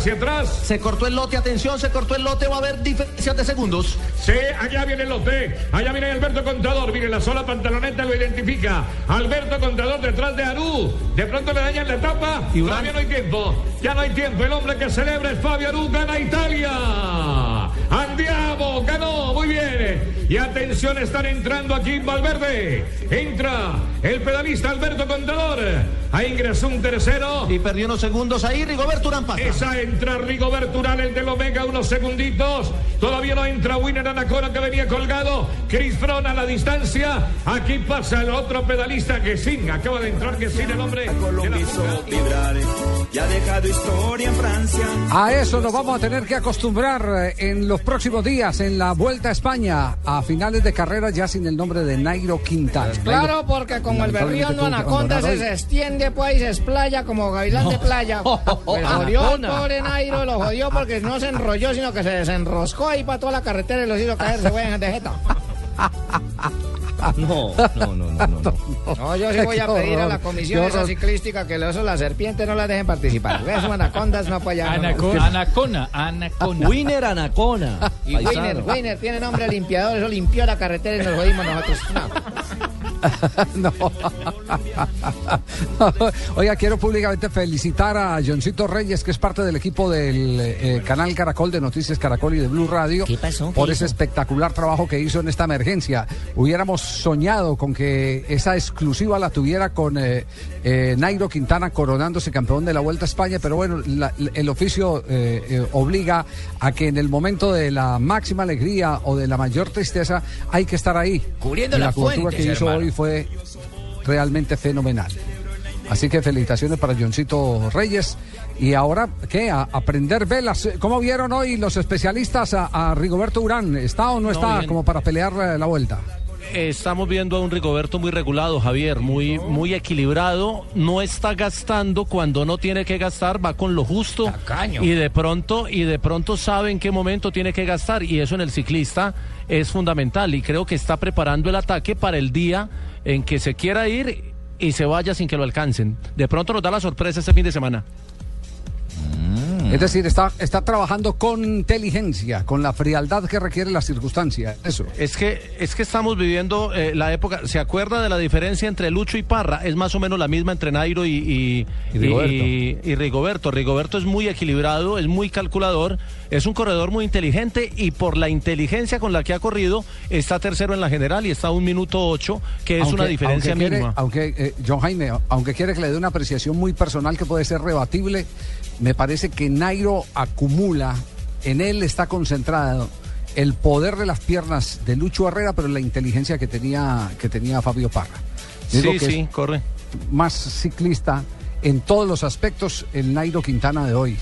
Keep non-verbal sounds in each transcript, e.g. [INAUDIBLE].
Hacia atrás. Se cortó el lote, atención, se cortó el lote, va a haber diferencias de segundos. Sí, allá viene el lote. Allá viene Alberto Contador. Mire, la sola pantaloneta lo identifica. Alberto Contador detrás de Arú. De pronto le dañan la etapa. Y. Todavía no hay tiempo. Ya no hay tiempo. El hombre que celebra es Fabio Arú. Gana Italia. Andiamo. Ganó. Muy bien. Y atención, están entrando aquí en Valverde. Entra el pedalista Alberto Contador. Ahí ingresó un tercero. Y perdió unos segundos ahí, Rigoberto Urán pasa. Esa entra Rigoberto Urán, el del Omega, unos segunditos. Todavía no entra Winner Anacona que venía colgado. Chris Froome a la distancia. Aquí pasa el otro pedalista que sin acaba de entrar que sin el hombre. de la Colombia hizo vibrar y ha dejado historia en Francia. A eso nos vamos a tener que acostumbrar eh, en los próximos días en la Vuelta a España a finales de carrera ya sin el nombre de Nairo Quintana. Claro, porque como el berrío no anaconda se, se extiende pues y se explaya como gavilán de playa. [LAUGHS] Pues jodió el pobre Nairo, lo jodió porque no se enrolló, sino que se desenroscó ahí para toda la carretera y los hizo caer, se fue de jeta. [LAUGHS] [LAUGHS] No, no, no, no, no. No, yo sí voy a pedir a la comisión esa ciclística que eso las serpientes no las dejen participar. Esos anacondas no apoyan. Anacona, anacona. Winner Anacona. Y Wiener, Wiener tiene nombre limpiador, eso limpió la carretera y nos jodimos nosotros. No. [LAUGHS] No. [LAUGHS] Oiga, quiero públicamente felicitar a Johncito Reyes, que es parte del equipo del eh, canal Caracol de Noticias Caracol y de Blue Radio, ¿Qué pasó? ¿Qué por ese hizo? espectacular trabajo que hizo en esta emergencia. Hubiéramos soñado con que esa exclusiva la tuviera con eh, eh, Nairo Quintana coronándose campeón de la Vuelta a España, pero bueno, la- el oficio eh, eh, obliga a que en el momento de la máxima alegría o de la mayor tristeza hay que estar ahí. Cubriendo la cobertura fuentes, que hizo hermano. hoy fue realmente fenomenal. Así que felicitaciones para Johncito Reyes. Y ahora, ¿qué? A aprender velas. ¿Cómo vieron hoy los especialistas a, a Rigoberto Urán? ¿Está o no, No, está bien. como para pelear eh, la vuelta? Estamos viendo a un Rigoberto muy regulado, Javier, muy, muy equilibrado. No está gastando cuando no tiene que gastar, va con lo justo. Tacaño. Y de pronto, y de pronto sabe en qué momento tiene que gastar. Y eso en el ciclista es fundamental. Y creo que está preparando el ataque para el día en que se quiera ir y se vaya sin que lo alcancen. De pronto nos da la sorpresa este fin de semana. Es decir, está, está trabajando con inteligencia, con la frialdad que requiere la circunstancia. Eso. Es que, es que estamos viviendo eh, la época. ¿Se acuerda de la diferencia entre Lucho y Parra? Es más o menos la misma entre Nairo y, y, Y Rigoberto. y- Rigoberto. Rigoberto es muy equilibrado, es muy calculador, es un corredor muy inteligente y por la inteligencia con la que ha corrido está tercero en la general y está a un minuto ocho, que es una diferencia aunque quiere- mínima. aunque, eh, John Jaime, aunque quiere que le dé una apreciación muy personal que puede ser rebatible, me parece que Nairo acumula, en él está concentrado el poder de las piernas de Lucho Herrera, pero la inteligencia que tenía, que tenía Fabio Parra. Sí, que sí, es corre. más ciclista en todos los aspectos el Nairo Quintana de hoy.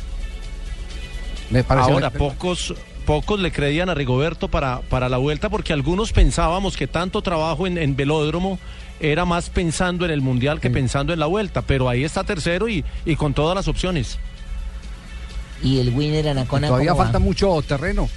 Me parece Ahora, pocos, pocos le creían a Rigoberto para, para la vuelta porque algunos pensábamos que tanto trabajo en, en velódromo era más pensando en el mundial que pensando en la vuelta, pero ahí está tercero y, y con todas las opciones. Y el Winner Anacona. todavía falta mucho terreno.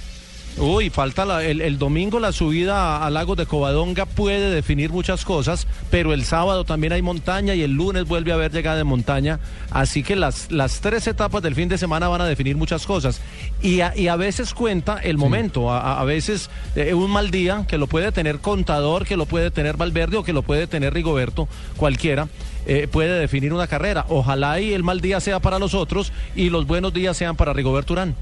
Uy, falta la- el, el domingo la subida a, a Lagos de Covadonga puede definir muchas cosas, pero el sábado también hay montaña y el lunes vuelve a haber llegada de montaña, así que las, las tres etapas del fin de semana van a definir muchas cosas. Y a, y a veces cuenta el momento, a, a- a veces eh, un mal día que lo puede tener Contador, que lo puede tener Valverde o que lo puede tener Rigoberto, cualquiera. Eh, puede definir una carrera. Ojalá y el mal día sea para los otros y los buenos días sean para Rigoberto Urán.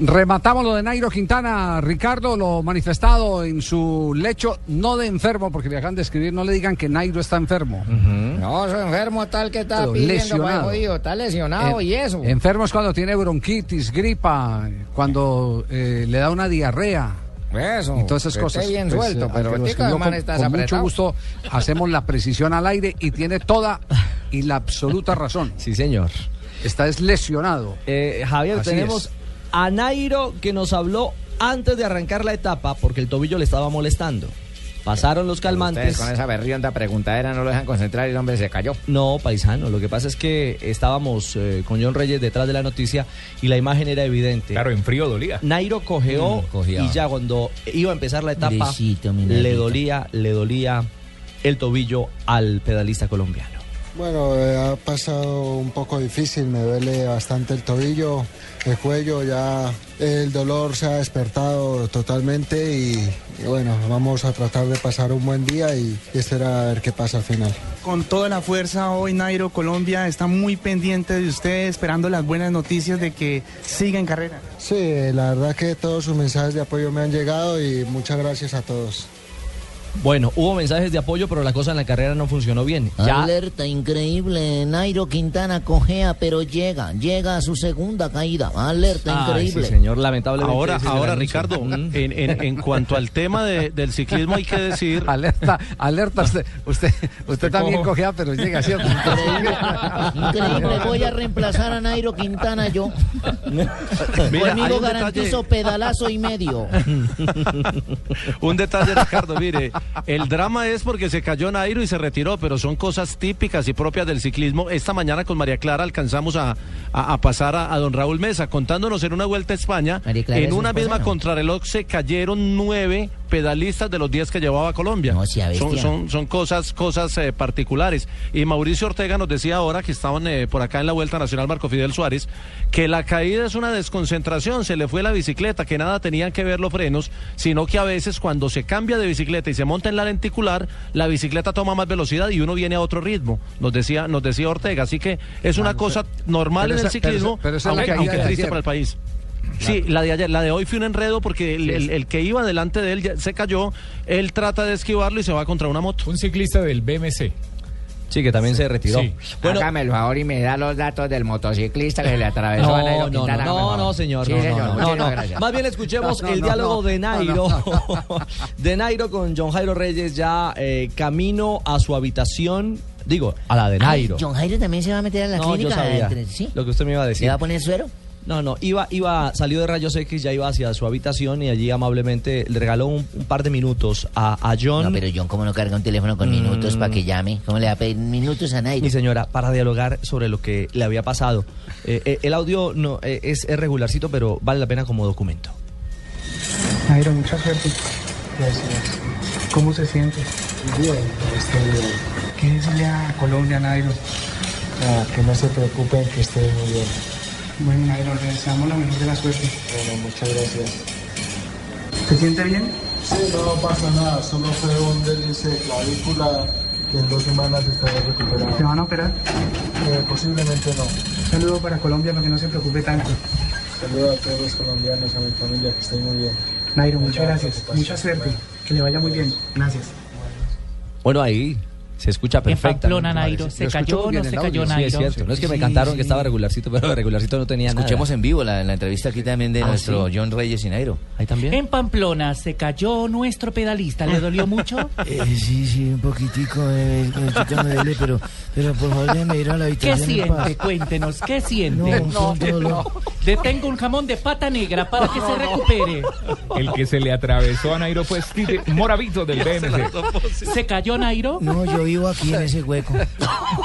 Rematamos lo de Nairo Quintana, Ricardo, lo manifestado en su lecho, no de enfermo, porque le acaban de escribir, no le digan que Nairo está enfermo. No, eso enfermo tal que está Pero pidiendo lesionado. jodido. Está lesionado En- y eso. Enfermo es cuando tiene bronquitis, gripa, cuando eh, le da una diarrea. Eso. y todas esas que cosas. Esté bien Pues, suelto, eh, pero que man con, mucho gusto hacemos la precisión al aire y tiene toda y la absoluta razón. Sí, señor. Está es lesionado. Eh, Javier, Así tenemos es. a Nairo que nos habló antes de arrancar la etapa porque el tobillo le estaba molestando. Pasaron los calmantes. Ustedes con esa berrionda preguntadera no lo dejan concentrar y el hombre se cayó. No, paisano, lo que pasa es que estábamos eh, con John Reyes detrás de la noticia y la imagen era evidente. Claro, en frío dolía. Nairo cogeó Mm, y ya cuando iba a empezar la etapa le dolía, le dolía el tobillo al pedalista colombiano. Bueno, eh, ha pasado un poco difícil, me duele bastante el tobillo, el cuello, ya el dolor se ha despertado totalmente y, y bueno, vamos a tratar de pasar un buen día y, y esperar a ver qué pasa al final. Con toda la fuerza hoy Nairo Colombia está muy pendiente de usted, esperando las buenas noticias de que siga en carrera. Sí, la verdad que todos sus mensajes de apoyo me han llegado y muchas gracias a todos. Bueno, hubo mensajes de apoyo, pero la cosa en la carrera no funcionó bien. Ya Alerta increíble. Nairo Quintana cojea, pero llega. Llega a su segunda caída. Alerta Ay, increíble. sí, señor, lamentablemente. Ahora, ahora. Ricardo, [LAUGHS] Mm. en, en- en cuanto al tema de- del ciclismo hay que decir... [LAUGHS] Alerta, alerta, usted, usted, usted también cojo. cogea, pero llega, ¿cierto? Increíble. [LAUGHS] Voy a reemplazar a Nairo Quintana yo. Mira, Conmigo garantizo detalle- pedalazo y medio. Un detalle, Ricardo, mire, el [LAUGHS] drama es porque se cayó Nairo y se retiró, pero son cosas típicas y propias del ciclismo. Esta mañana con María Clara alcanzamos a, a- a pasar a, a don Raúl Mesa contándonos en una vuelta a España. En una misma contrarreloj se cayeron nueve pedalistas de los 10 que llevaba Colombia. No, son, bestia. son, son cosas, cosas eh, particulares. Y Mauricio Ortega nos decía ahora que estaban eh, por acá en la Vuelta Nacional Marco Fidel Suárez, que la caída es una desconcentración, se le fue la bicicleta, que nada tenían que ver los frenos, sino que a veces cuando se cambia de bicicleta y se monta en la lenticular, la bicicleta toma más velocidad y uno viene a otro ritmo, nos decía, nos decía Ortega. Así que es una cosa normal pero en el esa- pero ciclismo, esa- pero esa aunque, triste ayer. para el país. Sí, la de ayer, la de hoy fue un enredo porque el, el- el que iba delante de él ya se cayó, él trata de esquivarlo y se va contra una moto. Un ciclista del BMC. Sí, que también se retiró. Sí. Bueno, Hágame el favor y me da los datos del motociclista que se le atravesó a Nairo no, no, Quintana. no, no, no, señor. Sí, no, señor. no, no, Muchísimas no. gracias. Más bien escuchemos No, no, el no, diálogo no, de no, Nairo. no. [LAUGHS] de Nairo con John Jairo Reyes ya eh, camino a su habitación. Digo, a la de Ay, Nairo. John Jairo también se va a meter a la no, yo clínica. sabía entre- ¿Sí? lo que usted me iba a ¿Le decir. va a poner suero? No, no, iba, iba, salió de Rayos X, ya iba hacia su habitación y allí amablemente le regaló un, un par de minutos a, a John. No, pero John, ¿cómo no carga un teléfono con minutos para que llame? ¿Cómo le va a pedir minutos a Nairo? Mi señora, para dialogar sobre lo que le había pasado. Eh, eh, el audio no eh, es, es regularcito, pero vale la pena como documento. Nairo, mucha suerte. Gracias. ¿Cómo se siente? Bien, estoy bien. ¿Qué decirle a Colombia, Nairo? Ah, que no se preocupen, que estoy muy bien. Bueno, Nairo, le deseamos la mejor de la suerte. Bueno, muchas gracias. ¿Se siente bien? Sí, no pasa nada, solo fue un deslice de clavícula que en dos semanas estaré ¿Te recuperado. van a operar? Eh, posiblemente no. Un saludo para Colombia para que no se preocupe tanto. Saludo a todos los colombianos, a mi familia, que estén muy bien. Nairo, muchas gracias. Mucha suerte. Que le vaya muy bien. Gracias. Bueno, ahí se escucha perfecto. Pamplona, Nairo, ¿se cayó o no se cayó Sí, es Nairo? cierto. No es que me cantaron sí. que estaba regularcito, pero regularcito no tenía Escuchemos nada. en vivo la, la entrevista aquí también de Ah, nuestro ¿sí? John Reyes y Nairo. Ahí también. En Pamplona se cayó nuestro pedalista, ¿le dolió [LAUGHS] mucho? Eh, sí, sí, un poquitico, eh, me duele, pero, pero por favor déjeme ir a la ¿Qué habitación en paz. siente? Cuéntenos, ¿qué siente? No, son dolor. Le tengo un jamón de pata negra para que se recupere. El que se le atravesó a Nairo fue Steve Moravito del [LAUGHS] BMC. ¿Se cayó Nairo? No, yo vivo aquí en ese hueco.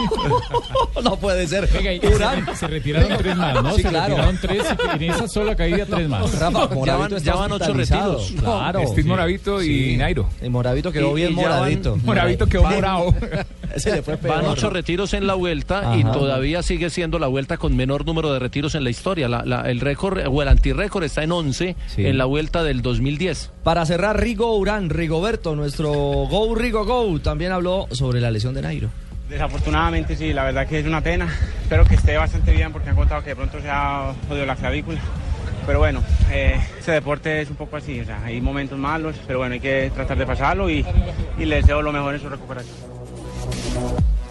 [LAUGHS] no puede ser. Venga, Urán. se, se retiraron tres más, ¿no? Sí, se claro. retiraron tres y en esa sola caída tres más. Rafa, Ya Moravito ya van ocho retiros. Claro. Steve sí. Moravito y Sí. Nairo. Y Moravito quedó Y- bien y ya van- moradito. Moravito quedó Van- morado. [LAUGHS] Se le fue [LAUGHS] peor. Van ocho retiros en la vuelta y todavía sigue siendo la vuelta con menor número de retiros en la historia. La- la- el récord o el antirrécord está en 11 Sí. en la vuelta del 2010. Para cerrar, Rigo Urán, Rigoberto, nuestro Go Rigo Go, también habló sobre la lesión de Nairo. Desafortunadamente sí, la verdad que es una pena. Espero que esté bastante bien porque han contado que de pronto se ha jodido la clavícula. Pero bueno, eh, ese deporte es un poco así, o sea, hay momentos malos, pero bueno, hay que tratar de pasarlo y, y le deseo lo mejor en su recuperación. you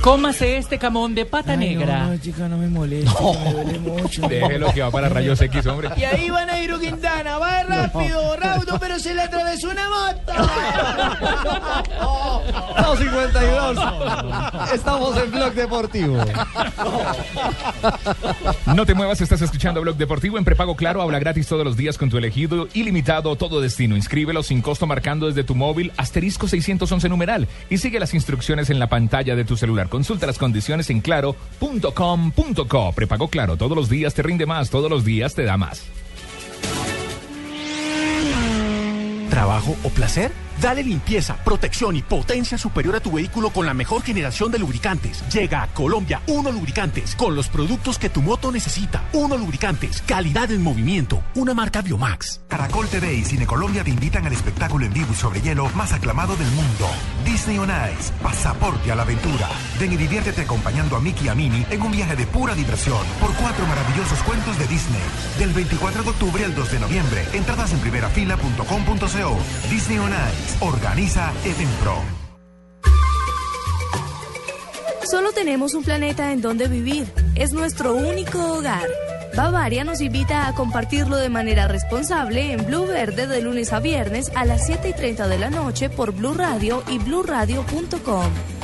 Cómase este camón de pata negra. No, chica, no me moleste, que me duele mucho. Déjelo que va para rayos X, hombre. Y ahí va Nairo Quintana, va rápido, raudo, pero se le atravesó una moto. 252. Estamos en Blog Deportivo. No te muevas, estás escuchando Blog Deportivo en prepago claro. Habla gratis todos los días con tu elegido ilimitado todo destino. Inscríbelo sin costo marcando desde tu móvil asterisco 611 numeral y sigue las instrucciones en la pantalla de tu celular. Consulta las condiciones en claro.com.co. Prepago claro, todos los días te rinde más, todos los días te da más. ¿Trabajo o placer? Dale limpieza, protección y potencia superior a tu vehículo con la mejor generación de lubricantes. Llega a Colombia Uno Lubricantes con los productos que tu moto necesita. Uno Lubricantes, calidad en movimiento, una marca Biomax. Caracol TV y Cine Colombia te invitan al espectáculo en vivo y sobre hielo más aclamado del mundo. Disney on Ice, pasaporte a la aventura. Ven y diviértete acompañando a Mickey y a Minnie en un viaje de pura diversión por cuatro maravillosos cuentos de Disney. Del 24 de octubre al 2 de noviembre. Entradas en primerafila.com.co. Disney on Ice. Organiza Evenpro. Solo tenemos un planeta en donde vivir. Es nuestro único hogar. Bavaria nos invita a compartirlo de manera responsable en Blue Verde de lunes a viernes a las 7 y 30 de la noche por Blue Radio y bluradio.com.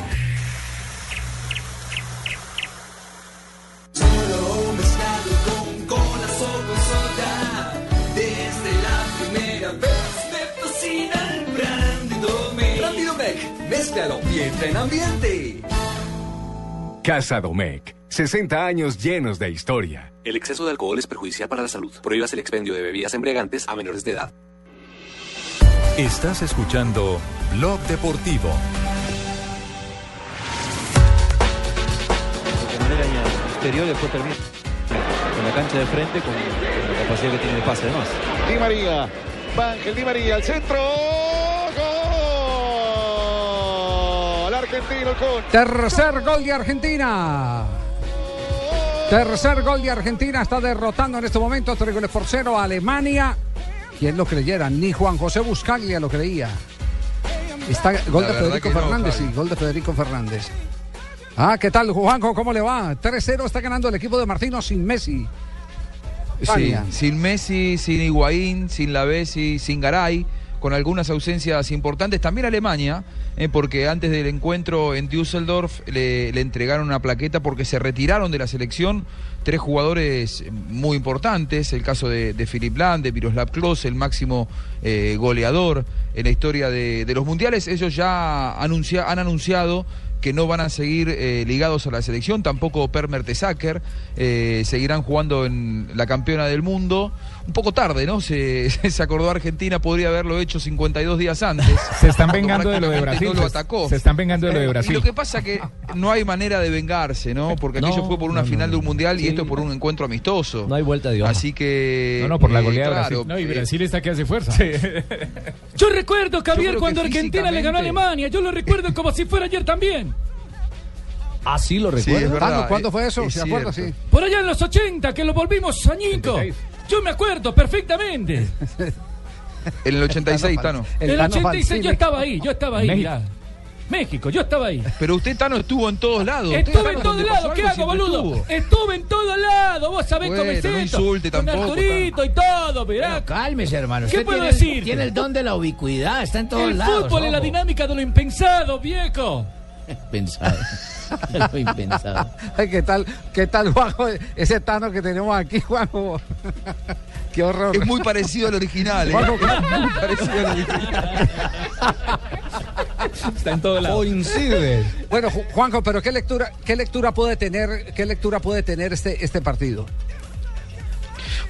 mézclalo y entra en ambiente. Casa Domecq. 60 años llenos de historia. El exceso de alcohol es perjudicial para la salud. Prohíbas el expendio de bebidas embriagantes a menores de edad. Estás escuchando Blog Deportivo. de manera exterior después termina en la cancha de frente con, con la capacidad que tiene de pase además. Di María, Ángel Di María, al centro. Tercer gol de Argentina. Tercer gol de Argentina está derrotando en este momento tres goles por cero a Alemania. ¿Quién lo creyera? Ni Juan José Buscaglia lo creía. Está gol de Federico no, Fernández, Javi. sí, gol de Federico Fernández. Ah, ¿qué tal, Juanjo? ¿Cómo le va? 3-0 está ganando el equipo de Martino sin Messi. Sí, sin Messi, sin Higuaín, sin Lavesi, sin Garay, con algunas ausencias importantes. También Alemania, eh, porque antes del encuentro en Düsseldorf le, entregaron una plaqueta porque se retiraron de la selección tres jugadores muy importantes. El caso de, de Lahm, de Miroslav Klose, el máximo eh, goleador en la historia de, los mundiales. Ellos ya han anunciado que no van a seguir eh, ligados a la selección, tampoco Per Mertesacker, eh, seguirán jugando en la campeona del mundo. Un poco tarde, ¿no? Se, [LAUGHS] se acordó Argentina, podría haberlo hecho 52 días antes. [LAUGHS] Se están vengando de lo de Brasil. No lo se- atacó. Se están vengando de lo de Y Brasil. lo que pasa que no hay manera de vengarse, ¿no? Porque aquello fue por una no, final no. de un mundial y esto por un encuentro amistoso. No hay vuelta de. Así que. No, no, por la eh, goleada de claro, Brasil. No, y eh, Brasil está que hace fuerza. [LAUGHS] Yo recuerdo, Yo Javier, creo cuando Argentina le ganó a Alemania. Yo lo recuerdo como si fuera ayer también. Así lo Sí, es verdad, ¿Cuándo, ¿cuándo fue eh, eso? es ¿Se acuerda? Sí. Por allá en los 80, que lo volvimos añico. Yo me acuerdo perfectamente. [LAUGHS] En el 86, Tano. En el 86 yo estaba ahí, yo estaba ahí, México. mirá. México, yo estaba ahí. Pero usted, Tano, estuvo en todos lados. Estuve en todos lados, ¿qué hago, boludo? estuvo. Estuve en todos lados, vos sabés Bueno, cómo es no esto. insulte Con tampoco, Arturito y todo, mirá. Pero cálmese, hermano. ¿Qué Usted puedo tiene, decir? Tiene el don de la ubicuidad, está en todos El lados. fútbol es la dinámica de lo impensado, viejo. [LAUGHS] Pensado. [LAUGHS] Lo impensado. Ay, ¿Qué tal, qué tal, Juanjo? Ese Tano que tenemos aquí, Juanjo. Qué horror. Es muy parecido al original, ¿eh? Juanjo, Es muy parecido al original. Está en todo lado. Coincide. Bueno, Ju- Juanjo, pero ¿qué lectura, qué lectura puede tener, qué lectura puede tener este, este partido?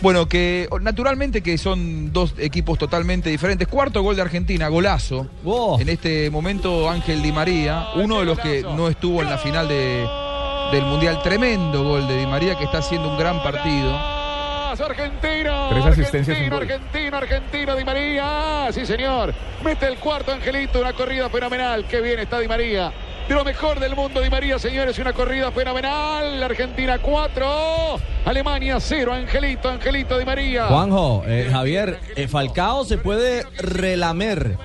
Bueno, que naturalmente que son dos equipos totalmente diferentes. Cuarto gol de Argentina, golazo. En este momento Ángel Di María, uno de los que no estuvo en la final de, del Mundial. Tremendo gol de Di María que está haciendo un gran partido. Argentino. Tres asistencias, gol. argentino, argentino, Di María. Sí, señor. Mete el cuarto, Angelito. Una corrida fenomenal. Qué bien está Di María. Lo mejor del mundo, Di María, señores. Una corrida fenomenal. Argentina 4. Alemania 0. Angelito, Angelito Di María. Juanjo, eh, Javier, eh, Falcao se puede relamer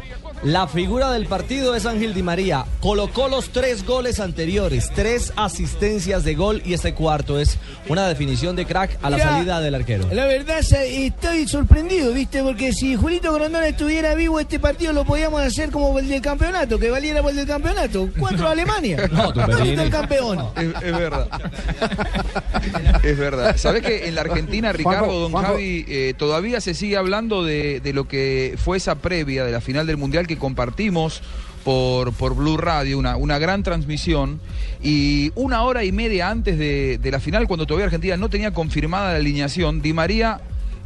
La figura del partido es Ángel Di María. Colocó los tres goles anteriores, tres asistencias de gol y este cuarto es una definición de crack a la salida del arquero. La verdad, estoy sorprendido, ¿viste? Porque si Julito Grondona estuviera vivo, este partido lo podíamos hacer como el del campeonato, que valiera por el del campeonato. Cuatro a Alemania. [LAUGHS] No, Perini. el campeón. [LAUGHS] Es, es verdad. Es verdad. ¿Sabés que en la Argentina, Ricardo, Juanjo, don Juanjo. Javi, eh, todavía se sigue hablando de, de lo que fue esa previa de la final del Mundial que compartimos por, por Blue Radio, una, una gran transmisión. Y una hora y media antes de, de la final, cuando todavía Argentina no tenía confirmada la alineación, Di María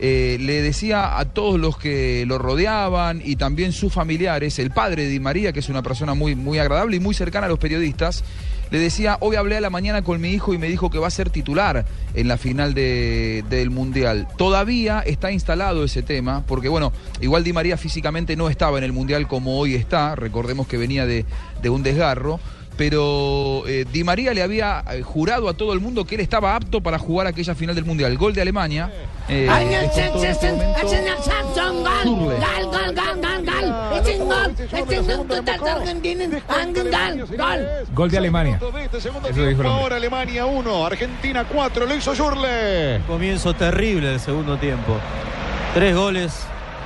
eh, le decía a todos los que lo rodeaban y también sus familiares, el padre de Di María, que es una persona muy, muy agradable y muy cercana a los periodistas, le decía, hoy hablé a la mañana con mi hijo y me dijo que va a ser titular en la final de- del Mundial. Todavía está instalado ese tema, porque bueno, igual Di María físicamente no estaba en el Mundial como hoy está, recordemos que venía de un desgarro. Pero eh, Di María le había eh, jurado a todo el mundo que él estaba apto para jugar aquella final del Mundial. Gol de Alemania. eh, este. Gol de Alemania. Eso dijo. Ahora Alemania 1, Argentina 4, lo hizo Jurle. Comienzo terrible del segundo tiempo. Tres goles.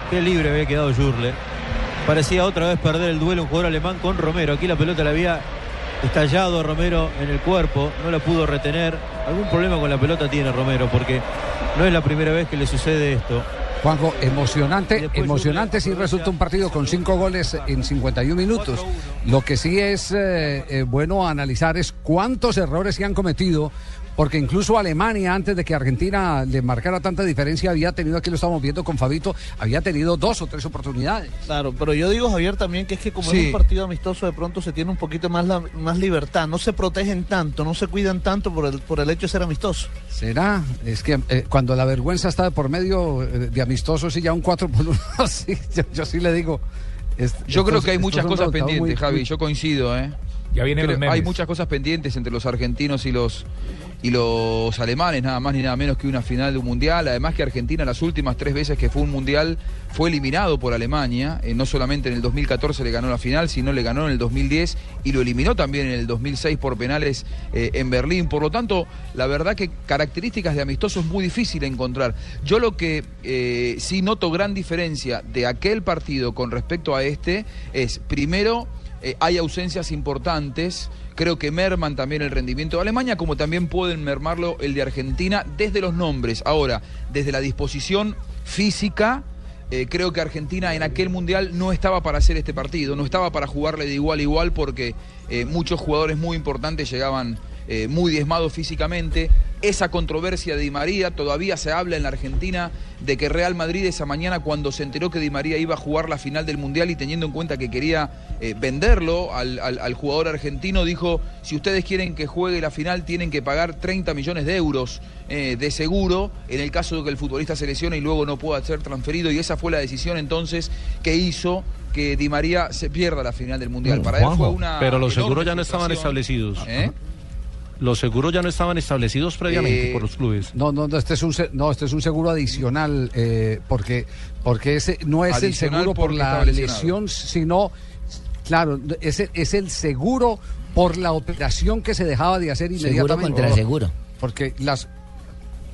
Qué libre había quedado Jurle. Parecía otra vez perder el duelo un jugador alemán con Romero. Aquí la pelota la había estallado Romero en el cuerpo. No la pudo retener. Algún problema con la pelota tiene Romero porque no es la primera vez que le sucede esto. Juanjo, emocionante, emocionante si resulta un partido con cinco goles en 51 minutos. Lo que sí es eh, eh, bueno analizar es cuántos errores se han cometido, porque incluso Alemania, antes de que Argentina le marcara tanta diferencia, había tenido, aquí lo estamos viendo con Fabito, había tenido dos o tres oportunidades. Claro, pero yo digo, Javier, también que es que como Sí. es un partido amistoso, de pronto se tiene un poquito más, la- más libertad. No se protegen tanto, no se cuidan tanto por el, por el hecho de ser amistoso. ¿Será? Es que eh, cuando la vergüenza está de por medio eh, de amistosos y ya un 4 por 1, [LAUGHS] sí, yo, yo sí le digo. es- Yo creo que hay muchas cosas pendientes, muy- Javi. Yo coincido, ¿eh? Ya vienen los Creo- memes. Hay muchas cosas pendientes entre los argentinos y los y los alemanes, nada más ni nada menos que una final de un mundial. Además que Argentina las últimas tres veces que fue un mundial fue eliminado por Alemania. Eh, no solamente en el 2014 le ganó la final, sino le ganó en el 2010 y lo eliminó también en el 2006 por penales eh, en Berlín. Por lo tanto, la verdad que características de amistoso es muy difícil encontrar. Yo lo que eh, sí noto gran diferencia de aquel partido con respecto a este es, primero, hay ausencias importantes. Creo que merman también el rendimiento de Alemania, como también pueden mermarlo el de Argentina desde los nombres. Ahora, desde la disposición física, eh, creo que Argentina en aquel mundial no estaba para hacer este partido, no estaba para jugarle de igual a igual porque eh, muchos jugadores muy importantes llegaban eh, muy diezmados físicamente. Esa controversia de Di María, todavía se habla en la Argentina de que Real Madrid esa mañana cuando se enteró que Di María iba a jugar la final del Mundial y teniendo en cuenta que quería venderlo al jugador argentino, dijo, si ustedes quieren que juegue la final tienen que pagar 30 millones de euros eh, de seguro en el caso de que el futbolista se lesione y luego no pueda ser transferido y esa fue la decisión entonces que hizo que Di María se pierda la final del Mundial. Para él fue una... Pero los seguros ya no estaban establecidos. ¿Eh? Los seguros ya no estaban establecidos previamente Eh, por los clubes. No, no, no, este es un, no, este es un seguro adicional, eh, porque, porque ese no es el seguro por la lesión, sino, claro, ese es el seguro por la operación que se dejaba de hacer Seguro inmediatamente. contra seguro. Porque las...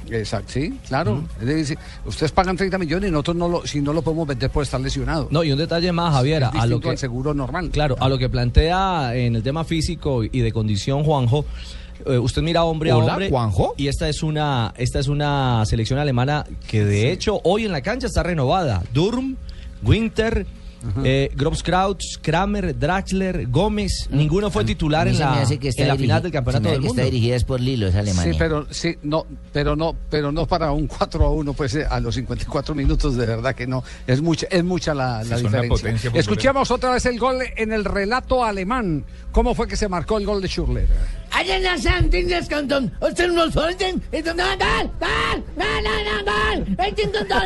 Exacto, sí, claro. Es decir, ustedes pagan 30 millones y nosotros no lo, si no lo podemos vender por estar lesionado. No, y un detalle más, Javier, Es a lo que al seguro normal. Claro, a lo que plantea en el tema físico y de condición Juanjo. eh, usted mira hombre Hola, a hombre Juanjo. y esta es una esta es una selección alemana que de hecho hoy en la cancha está renovada. Durm, Winter, eh, Grobskraut, Kramer, Draxler, Gómez, ninguno fue titular en la, hace que está en la dirigi- final del campeonato del que mundo. está dirigida es por Lilo, es Alemania. Sí, pero sí, no, pero no, pero no para un 4 a 1, pues eh, a los 54 minutos de verdad que no, es mucha, es mucha la, la una diferencia. Escuchemos otra vez el gol en el relato alemán. ¿Cómo fue que se marcó el gol de Schürrle? Allá en Santin des Kanton, Osten nos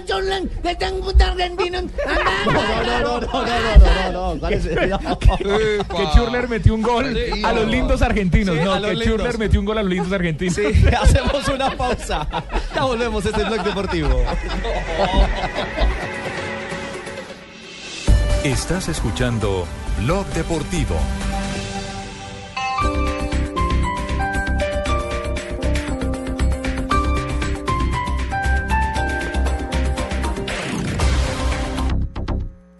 schon, wir den guten Argentinen. No, no, no, no, no, no, Que Churler metió un gol a los lindos argentinos. Sí, no, que lindos. Churler metió un gol a los lindos argentinos. Sí, hacemos una pausa. Ya volvemos a este blog deportivo. Estás escuchando Blog Deportivo. Bye.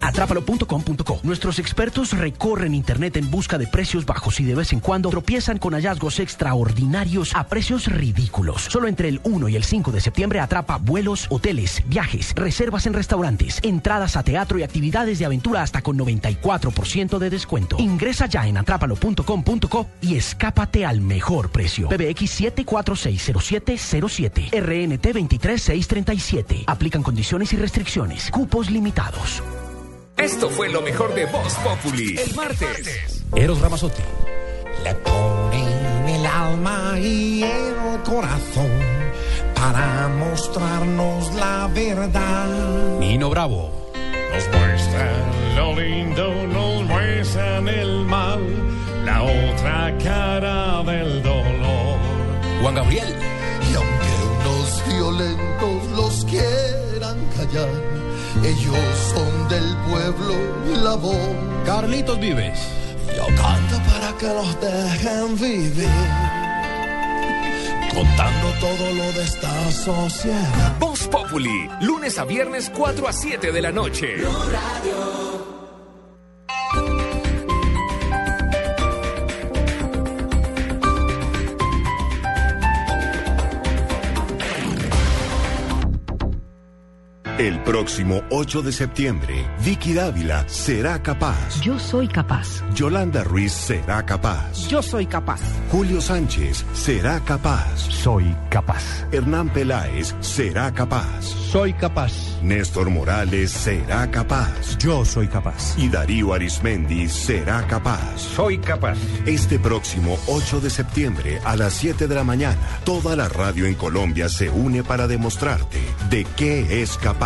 Atrápalo.com.co. Nuestros expertos recorren Internet en busca de precios bajos y de vez en cuando tropiezan con hallazgos extraordinarios a precios ridículos. Solo entre el 1 y el 5 de septiembre atrapa vuelos, hoteles, viajes, reservas en restaurantes, entradas a teatro y actividades de aventura hasta con 94% de descuento. Ingresa ya en atrápalo.com.co y escápate al mejor precio. PBX 7460707. RNT 23637. Aplican condiciones y restricciones. Cupos limitados. Esto fue lo mejor de Voz Populi. El martes. Eros Ramazzotti. Le pone en el alma y el corazón para mostrarnos la verdad. Nino Bravo. Nos muestran lo lindo, nos muestran el mal, la otra cara del dolor. Juan Gabriel. Y aunque unos violentos los quieran callar, ellos son del pueblo y la voz. Carlitos Vives. Yo canto para que los dejen vivir, contando todo lo de esta sociedad. Voz Populi, lunes a viernes 4 a 7 de la noche. El próximo 8 de septiembre, Vicky Dávila será capaz. Yo soy capaz. Yolanda Ruiz será capaz. Yo soy capaz. Julio Sánchez será capaz. Soy capaz. Hernán Peláez será capaz. Soy capaz. Néstor Morales será capaz. Yo soy capaz. Y Darío Arismendi será capaz. Soy capaz. Este próximo 8 de septiembre a las 7 de la mañana, toda la radio en Colombia se une para demostrarte de qué es capaz.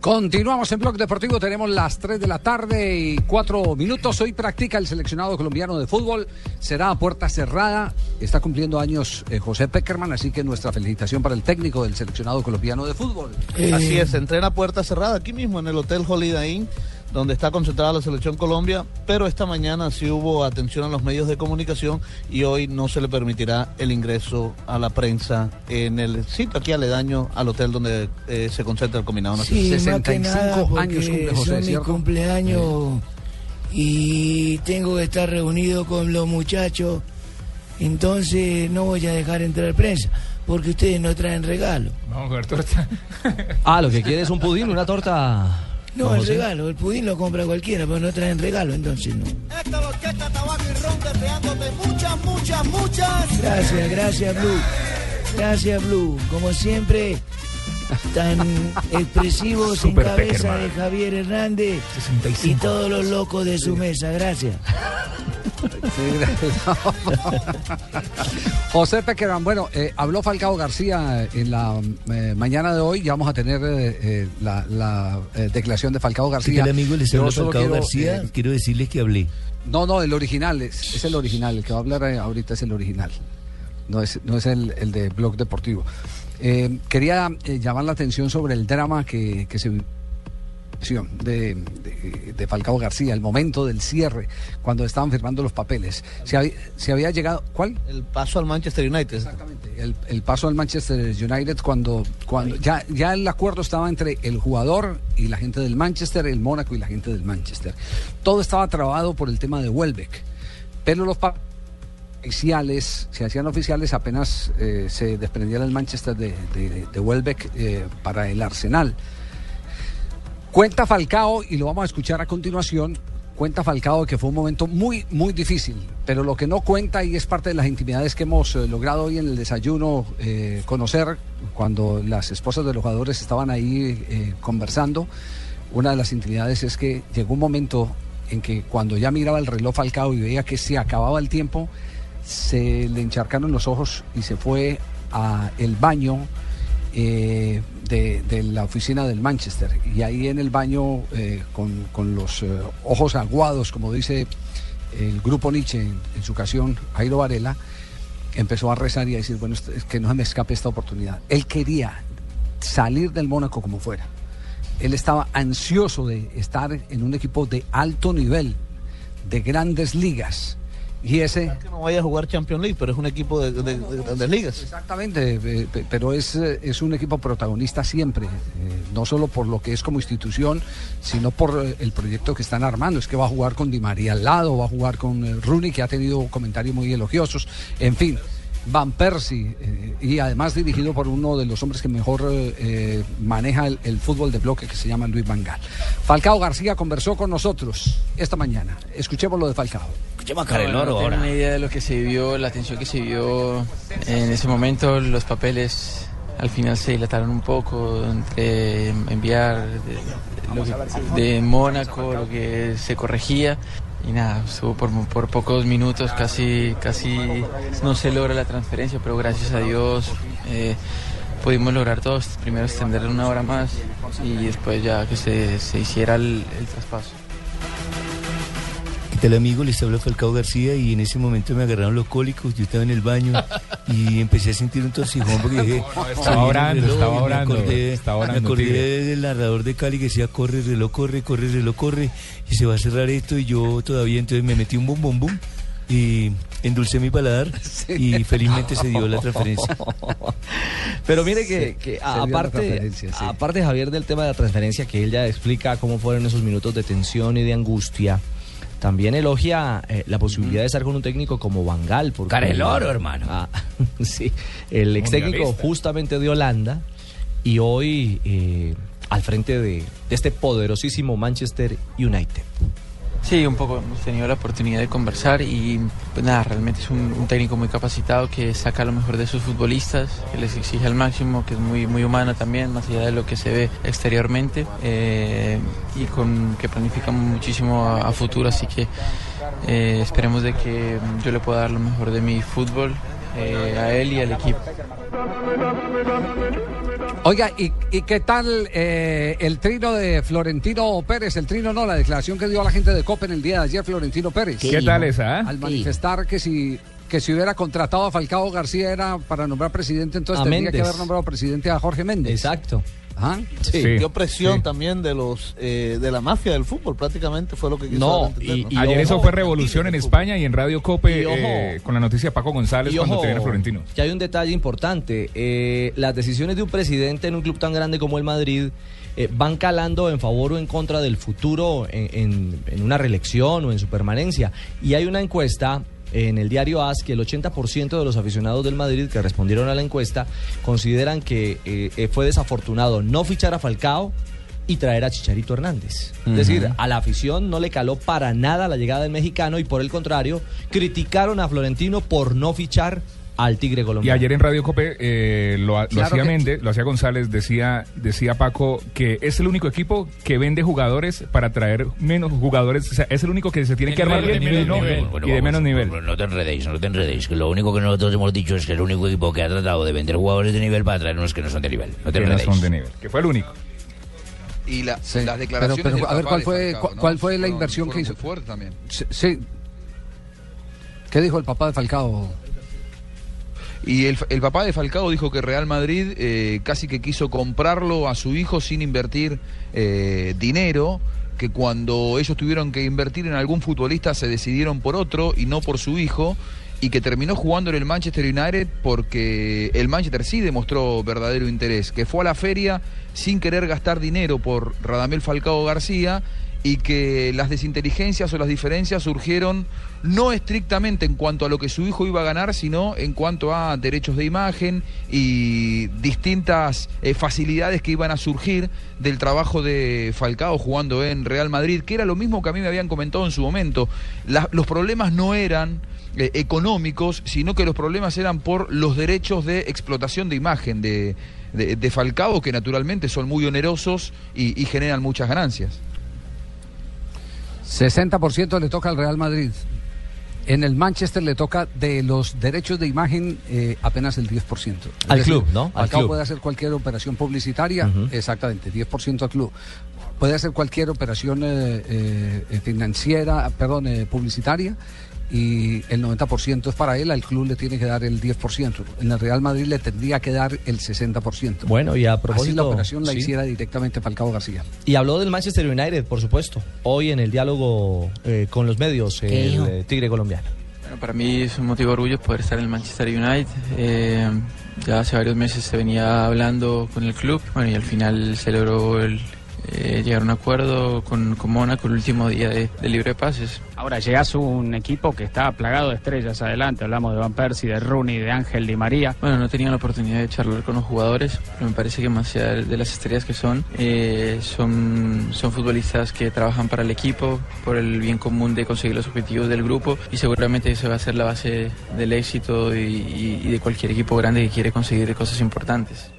Continuamos en Blog Deportivo, tenemos las 3 de la tarde y 4 minutos. Hoy practica el seleccionado colombiano de fútbol, será a puerta cerrada. Está cumpliendo años eh, José Peckerman, así que nuestra felicitación para el técnico del seleccionado colombiano de fútbol. Así es, entrena a puerta cerrada aquí mismo en el Hotel Holiday Inn, donde está concentrada la selección Colombia, pero esta mañana sí hubo atención a los medios de comunicación y hoy no se le permitirá el ingreso a la prensa en el sitio aquí aledaño al hotel donde eh, se concentra el combinado nacional. Sí, más que nada porque son mi cumpleaños y tengo que estar reunido con los muchachos, entonces no voy a dejar entrar prensa porque ustedes no traen regalo. Vamos a comer torta. Ah, lo que quiere es un pudín, una torta. No, el José. regalo, el pudín lo compra cualquiera, pero no traen regalo, entonces no. Esta orquesta tabaco y ron deseándote muchas, muchas, muchas. Gracias, gracias Blue. Gracias Blue. Como siempre, tan [LAUGHS] expresivos en Super cabeza Peckerman. de Javier Hernández y 65 todos los locos de su mesa. Gracias. [LAUGHS] José Peckerman, bueno, eh, habló Falcao García en la eh, mañana de hoy. Ya vamos a tener eh, la, la, declaración de Falcao ¿Qué García. tal, amigo? Yo Falcao quiero, García. Quiero decirles que hablé. No, no, el original, es, es el original. El que va a hablar ahorita es el original. No es, no es el, el de Blog Deportivo. Quería llamar la atención sobre el drama que, que se de, de, de Falcao García, el momento del cierre, cuando estaban firmando los papeles. Se había, se había llegado. ¿Cuál? El paso al Manchester United. Exactamente. El, el paso al Manchester United cuando, cuando ya, ya el acuerdo estaba entre el jugador y la gente del Manchester, el Mónaco y la gente del Manchester. Todo estaba trabado por el tema de Welbeck. Pero los papeles oficiales, se hacían oficiales apenas eh, se desprendiera el Manchester de, de, de Welbeck eh, para el Arsenal. Cuenta Falcao, y lo vamos a escuchar a continuación, cuenta Falcao que fue un momento muy, muy difícil, pero lo que no cuenta y es parte de las intimidades que hemos eh, logrado hoy en el desayuno eh, conocer, cuando las esposas de los jugadores estaban ahí eh, conversando, una de las intimidades es que llegó un momento en que cuando ya miraba el reloj Falcao y veía que se acababa el tiempo, se le encharcaron los ojos y se fue a el baño de, la oficina del Manchester. Y ahí en el baño, eh, con, con los eh, ojos aguados, como dice el grupo Nietzsche en, su ocasión, Jairo Varela, empezó a rezar y a decir, bueno, es que no se me escape esta oportunidad. Él quería salir del Mónaco como fuera. Él estaba ansioso de estar en un equipo de alto nivel, de grandes ligas. Y ese... Que no vaya a jugar Champions League, pero es un equipo de, de- de grandes ligas. Exactamente, eh, pe- pero es, eh, es un equipo protagonista siempre, eh, no solo por lo que es como institución, sino por el proyecto que están armando. Es que va a jugar con Di María al lado, va a jugar con Rooney, que ha tenido comentarios muy elogiosos, en fin. Van Persie, eh, y además dirigido por uno de los hombres que mejor eh, maneja el, el fútbol de bloque, que se llama Luis Van Gaal. Falcao García conversó con nosotros esta mañana. Escuchemos lo de Falcao. No, no tengo una idea de lo que se vivió, la tensión que se vivió en ese momento. Los papeles al final se dilataron un poco entre enviar de, lo que- de Mónaco, lo que se corregía. Y nada, estuvo por, por pocos minutos, casi, casi no se logra la transferencia, pero gracias a Dios eh, pudimos lograr todo. Primero extender una hora más y después ya que se, se hiciera el traspaso. ¿Qué tal amigo? Les habla Falcao García y en ese momento me agarraron los cólicos, yo estaba en el baño y empecé a sentir un torcijón porque dije... estaba "Oye, el orando, reloj", estaba y me orando, acordé- estaba orando, Me acordé del narrador de Cali que decía, corre, reloj, corre, corre, reloj, corre y se va a cerrar esto y yo todavía entonces me metí un bum bum bum y endulcé mi paladar [LAUGHS] y felizmente se dio la transferencia. [LAUGHS] Pero mire que, Sí, aparte, sí. aparte Javier del tema de la transferencia, que él ya explica cómo fueron esos minutos de tensión y de angustia, también elogia eh, la posibilidad de estar con un técnico como Bangal. Careloro, hermano. [LAUGHS] sí, el ex técnico justamente de Holanda y hoy eh, al frente de, de este poderosísimo Manchester United. Sí, un poco hemos tenido la oportunidad de conversar y pues nada, realmente es un, técnico muy capacitado que saca lo mejor de sus futbolistas, que les exige al máximo, que es muy, muy humano también, más allá de lo que se ve exteriormente eh, y con, que planifica muchísimo a, a futuro, así que eh, esperemos de que yo le pueda dar lo mejor de mi fútbol eh, a él y al equipo. Oiga, ¿y, y qué tal eh, el trino de Florentino Pérez? El trino no, la declaración que dio a la gente de Copa en el día de ayer, Florentino Pérez. ¿Qué ¿Qué tal esa, eh? Al ¿Qué manifestar que si, que si hubiera contratado a Falcao García era para nombrar presidente, entonces A tendría que haber nombrado presidente a Jorge Méndez. Exacto. Ajá. Sí, dio presión también de los eh, de la mafia del fútbol, prácticamente fue lo que quiso entender, ¿no? Ayer eso fue revolución en España y en Radio Cope Y ojo. eh, con la noticia de Paco González Y cuando ojo, tenía Florentino. Que hay un detalle importante. eh, las decisiones de un presidente en un club tan grande como el Madrid eh, van calando en favor o en contra del futuro en, en- en una reelección o en su permanencia. Y hay una encuesta en el diario AS que el 80% de los aficionados del Madrid que respondieron a la encuesta consideran que eh, fue desafortunado no fichar a Falcao y traer a Chicharito Hernández. Es decir, a la afición no le caló para nada la llegada del mexicano y por el contrario, criticaron a Florentino por no fichar al Tigre Y colombiano. ayer en Radio Cope eh, lo, lo Claro hacía que- Méndez, lo hacía González, decía, decía Paco que es el único equipo que vende jugadores para traer menos jugadores, o sea, es el único que se tiene que armar bien y, Bueno, y de menos nivel. No, no te enredéis, no te enredéis. Que lo único que nosotros hemos dicho es que el único equipo que ha tratado de vender jugadores de nivel para traer unos que no son de nivel. No te Que no son de nivel, que fue el único. Y la- Sí, las declaraciones pero, a ver, ¿cuál fue, Falcao, cu- ¿no? cuál fue la Fueron- inversión que hizo? muy fuertes también. Sí, sí. ¿Qué dijo el papá de Falcao? Y el, papá de Falcao dijo que Real Madrid eh, casi que quiso comprarlo a su hijo sin invertir eh, dinero, que cuando ellos tuvieron que invertir en algún futbolista se decidieron por otro y no por su hijo, y que terminó jugando en el Manchester United porque el Manchester sí demostró verdadero interés, que fue a la feria sin querer gastar dinero por Radamel Falcao García y que las desinteligencias o las diferencias surgieron no estrictamente en cuanto a lo que su hijo iba a ganar, sino en cuanto a derechos de imagen y distintas eh, facilidades que iban a surgir del trabajo de Falcao jugando en Real Madrid, que era lo mismo que a mí me habían comentado en su momento. Los problemas no eran eh, económicos, sino que los problemas eran por los derechos de explotación de imagen de, de- Falcao, que naturalmente son muy onerosos y generan muchas ganancias. 60% le toca al Real Madrid. En el Manchester le toca de los derechos de imagen eh, apenas el 10%. Es Al decir, club, ¿no? Al club puede hacer cualquier operación publicitaria, Ujú. exactamente, 10% al club. Puede hacer cualquier operación eh, eh, financiera, perdón, eh, publicitaria y el 90% es para él, al club le tiene que dar el 10%. En el Real Madrid le tendría que dar el 60%. Bueno, y a Así la propósito, operación la sí. hiciera directamente Falcao García. Y habló del Manchester United, por supuesto, hoy en el diálogo eh, con los medios, ¿Qué el eh, Tigre colombiano. Bueno, para mí es un motivo de orgullo poder estar en el Manchester United. Eh, ya hace varios meses se venía hablando con el club, bueno, y al final se logró el, eh, llegar a un acuerdo con, con Mónaco el último día de, de libre pases. Ahora llegas a un equipo que está plagado de estrellas adelante. Hablamos de Van Persie, de Rooney, de Ángel Di María. Bueno, no tenía la oportunidad de charlar con los jugadores, pero me parece que más allá de las estrellas que son, eh, son, son futbolistas que trabajan para el equipo, por el bien común de conseguir los objetivos del grupo y seguramente eso va a ser la base del éxito y, y- y de cualquier equipo grande que quiere conseguir cosas importantes.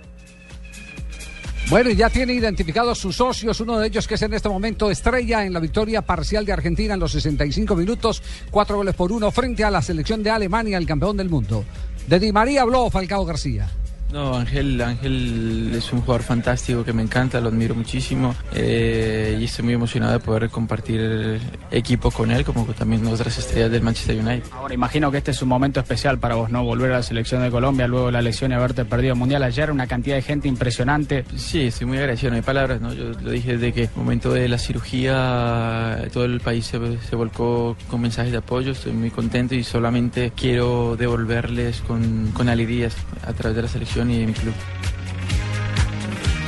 Bueno, y ya tiene identificados sus socios, uno de ellos que es en este momento estrella en la victoria parcial de Argentina en los 65 minutos, cuatro goles por uno frente a la selección de Alemania, el campeón del mundo. De Di María habló Falcao García. No, Ángel, Ángel es un jugador fantástico que me encanta, lo admiro muchísimo eh, y estoy muy emocionado de poder compartir equipo con él, como también otras estrellas del Manchester United. Ahora imagino que este es un momento especial para vos, ¿no? Volver a la selección de Colombia luego de la lesión y haberte perdido el Mundial ayer, una cantidad de gente impresionante. Sí, estoy muy agradecido, no hay palabras, ¿no? Yo lo dije desde que el momento de la cirugía todo el país se, se volcó con mensajes de apoyo, estoy muy contento y solamente quiero devolverles con, con alegrías a través de la selección y de mi club.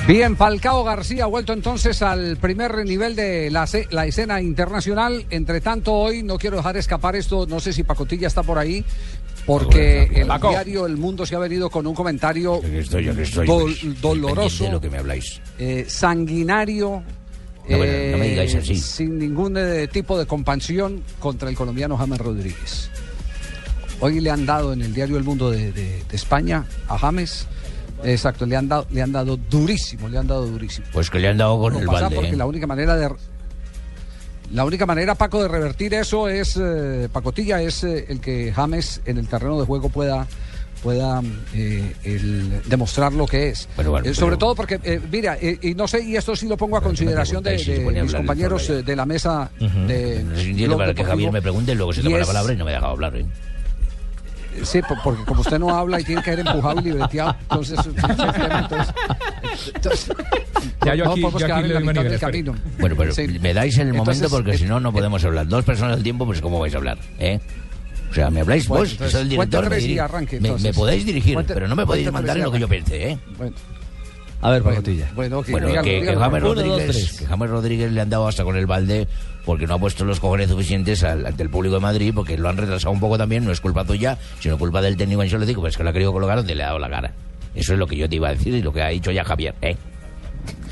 Bien, Falcao García ha vuelto entonces al primer nivel de la, la escena internacional. Entre tanto, hoy no quiero dejar escapar esto, no sé si Pacotilla está por ahí, porque el Paco. diario El Mundo se ha venido con un comentario estoy, estoy, dol- pues, doloroso, de lo que me habláis. eh, sanguinario. No, bueno, no me digáis así. Sin ningún eh, tipo de compasión contra el colombiano James Rodríguez. Hoy le han dado en el diario El Mundo de, de- de España a James, exacto, le han dado, le han dado durísimo, le han dado durísimo. Pues que le han dado con No el pasa balde. porque ¿eh? la única manera de la única manera Paco de revertir eso es eh, Pacotilla es eh, el que James en el terreno de juego pueda pueda eh, el demostrar lo que es Bueno, bueno, Eh, sobre pero- todo porque eh, mira y no sé y esto sí lo pongo a consideración de, si de mis compañeros de la mesa Ujú. de No para que. Javier me pregunte y luego se toma la palabra y no me deja hablar. Sí, po- porque como usted no habla y tiene que ser empujado y libreteado, entonces, [LAUGHS] entonces, entonces, Ya yo no aquí- podemos yo aquí quedar en le la doy mitad manual, del espere. camino. Bueno, pero Sí. me dais el momento porque eh, si no, no podemos hablar. Dos personas al tiempo, pues ¿cómo vais a hablar? ¿eh? O sea, me habláis Bueno, vos, que entonces, soy el director, me, arranque, me- podéis dirigir, Cuente- pero no me podéis mandar en lo que yo piense, ¿eh? Bueno. A ver, Bueno, Pacotilla. Bueno, ok, Bueno, dígalo, que, que. James Uno, Rodríguez, tres. que James Rodríguez le han dado hasta con el balde porque no ha puesto los cojones suficientes al- ante el público de Madrid, porque lo han retrasado un poco también, no es culpa tuya, sino culpa del técnico Ancelotti, pues que lo ha querido colocar donde le ha dado la cara. Eso es lo que yo te iba a decir y lo que ha dicho ya Javier, ¿eh?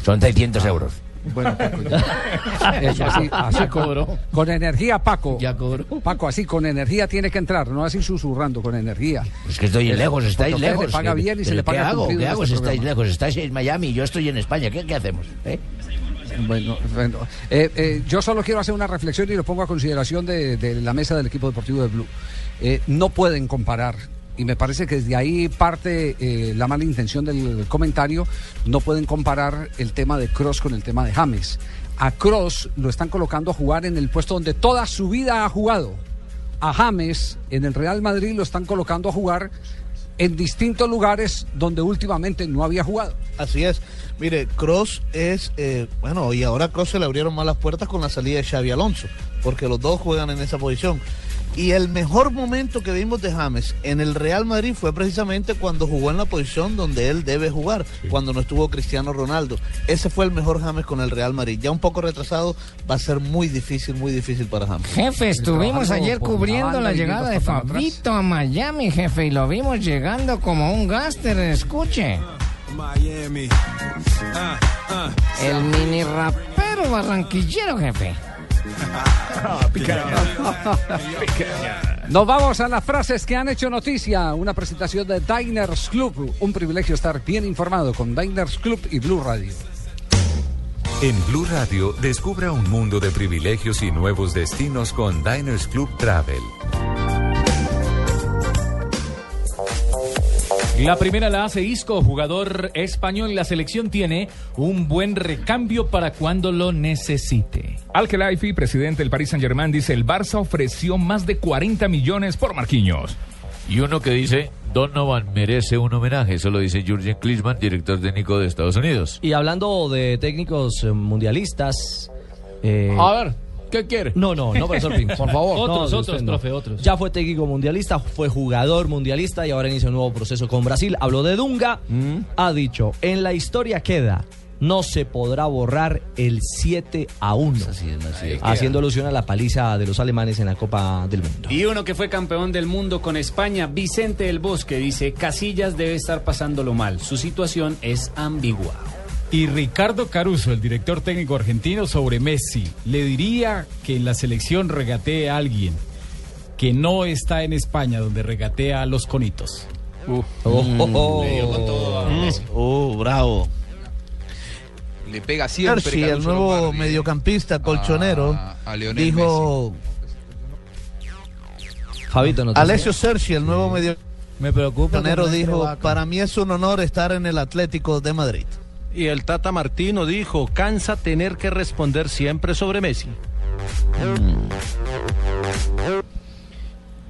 Son 600 euros. Bueno, Paco, ya. [LAUGHS] Eso, así, así con, con energía, Paco. Ya Paco, así con energía tiene que entrar, no así susurrando, con energía. Es que estoy lejos, estáis lejos. Le paga ¿Qué- bien y se le paga ¿Qué hago? ¿Qué hago este estáis programa. lejos? Estáis en Miami y yo estoy en España. ¿Qué, qué hacemos? eh? Bueno, bueno. Eh, eh, yo solo quiero hacer una reflexión y lo pongo a consideración de, de la mesa del equipo deportivo de Blue. No pueden comparar, y me parece que desde ahí parte eh, la mala intención del comentario, no pueden comparar el tema de Cross con el tema de James. A Cross lo están colocando a jugar en el puesto donde toda su vida ha jugado. A James en el Real Madrid lo están colocando a jugar en distintos lugares donde últimamente no había jugado. Así es. Mire, Cross es, eh, bueno, y ahora Cross se le abrieron más las puertas con la salida de Xavi Alonso, porque los dos juegan en esa posición. Y el mejor momento que vimos de James en el Real Madrid fue precisamente cuando jugó en la posición donde él debe jugar, cuando no estuvo Cristiano Ronaldo. Ese fue el mejor James con el Real Madrid. Ya un poco retrasado, va a ser muy difícil, muy difícil para James. Jefe, estuvimos ayer la cubriendo la llegada de. Fabito a Miami, jefe, y lo vimos llegando como un gáster, escuche. El mini rapero barranquillero, jefe. Nos vamos a las frases que han hecho noticia. Una presentación de Diners Club. Un privilegio estar bien informado con Diners Club y Blue Radio. En Blue Radio, descubra un mundo de privilegios y nuevos destinos con Diners Club Travel. La primera la hace Isco, jugador español. La selección tiene un buen recambio para cuando lo necesite. Al Khelaifi, presidente del Paris Saint-Germain, dice el Barça ofreció más de 40 millones por Marquinhos. Y uno que dice, Donovan merece un homenaje, eso lo dice Jurgen Klinsmann, director técnico de Estados Unidos. Y hablando de técnicos eh, mundialistas. eh, A ver, ¿qué quiere? No, no, no, profesor Pin. Por [LAUGHS] favor. No, Otros, de otros, usted no. profe, otros. Ya fue técnico mundialista, fue jugador mundialista y ahora inicia un nuevo proceso con Brasil. Habló de Dunga, Mm. ha dicho, en la historia queda, no se podrá borrar el 7 a 1. Haciendo alusión a la paliza de los alemanes en la Copa del Mundo. Y uno que fue campeón del mundo con España, Vicente del Bosque, dice, Casillas debe estar pasándolo mal. Su situación es ambigua. Y Ricardo Caruso, el director técnico argentino, sobre Messi, le diría que en la selección regatee a alguien que no está en España, donde regatea a los conitos. Oh, oh, Le dio con todo a Messi. Oh, bravo. Le pega siempre. Hershey, el nuevo Lombardi. mediocampista colchonero, A- a Lionel dijo Fabito, no te Alessio Sergi, el nuevo medio Me preocupa. colchonero, dijo, vaca. para mí es un honor estar en el Atlético de Madrid. Y el Tata Martino dijo, cansa tener que responder siempre sobre Messi.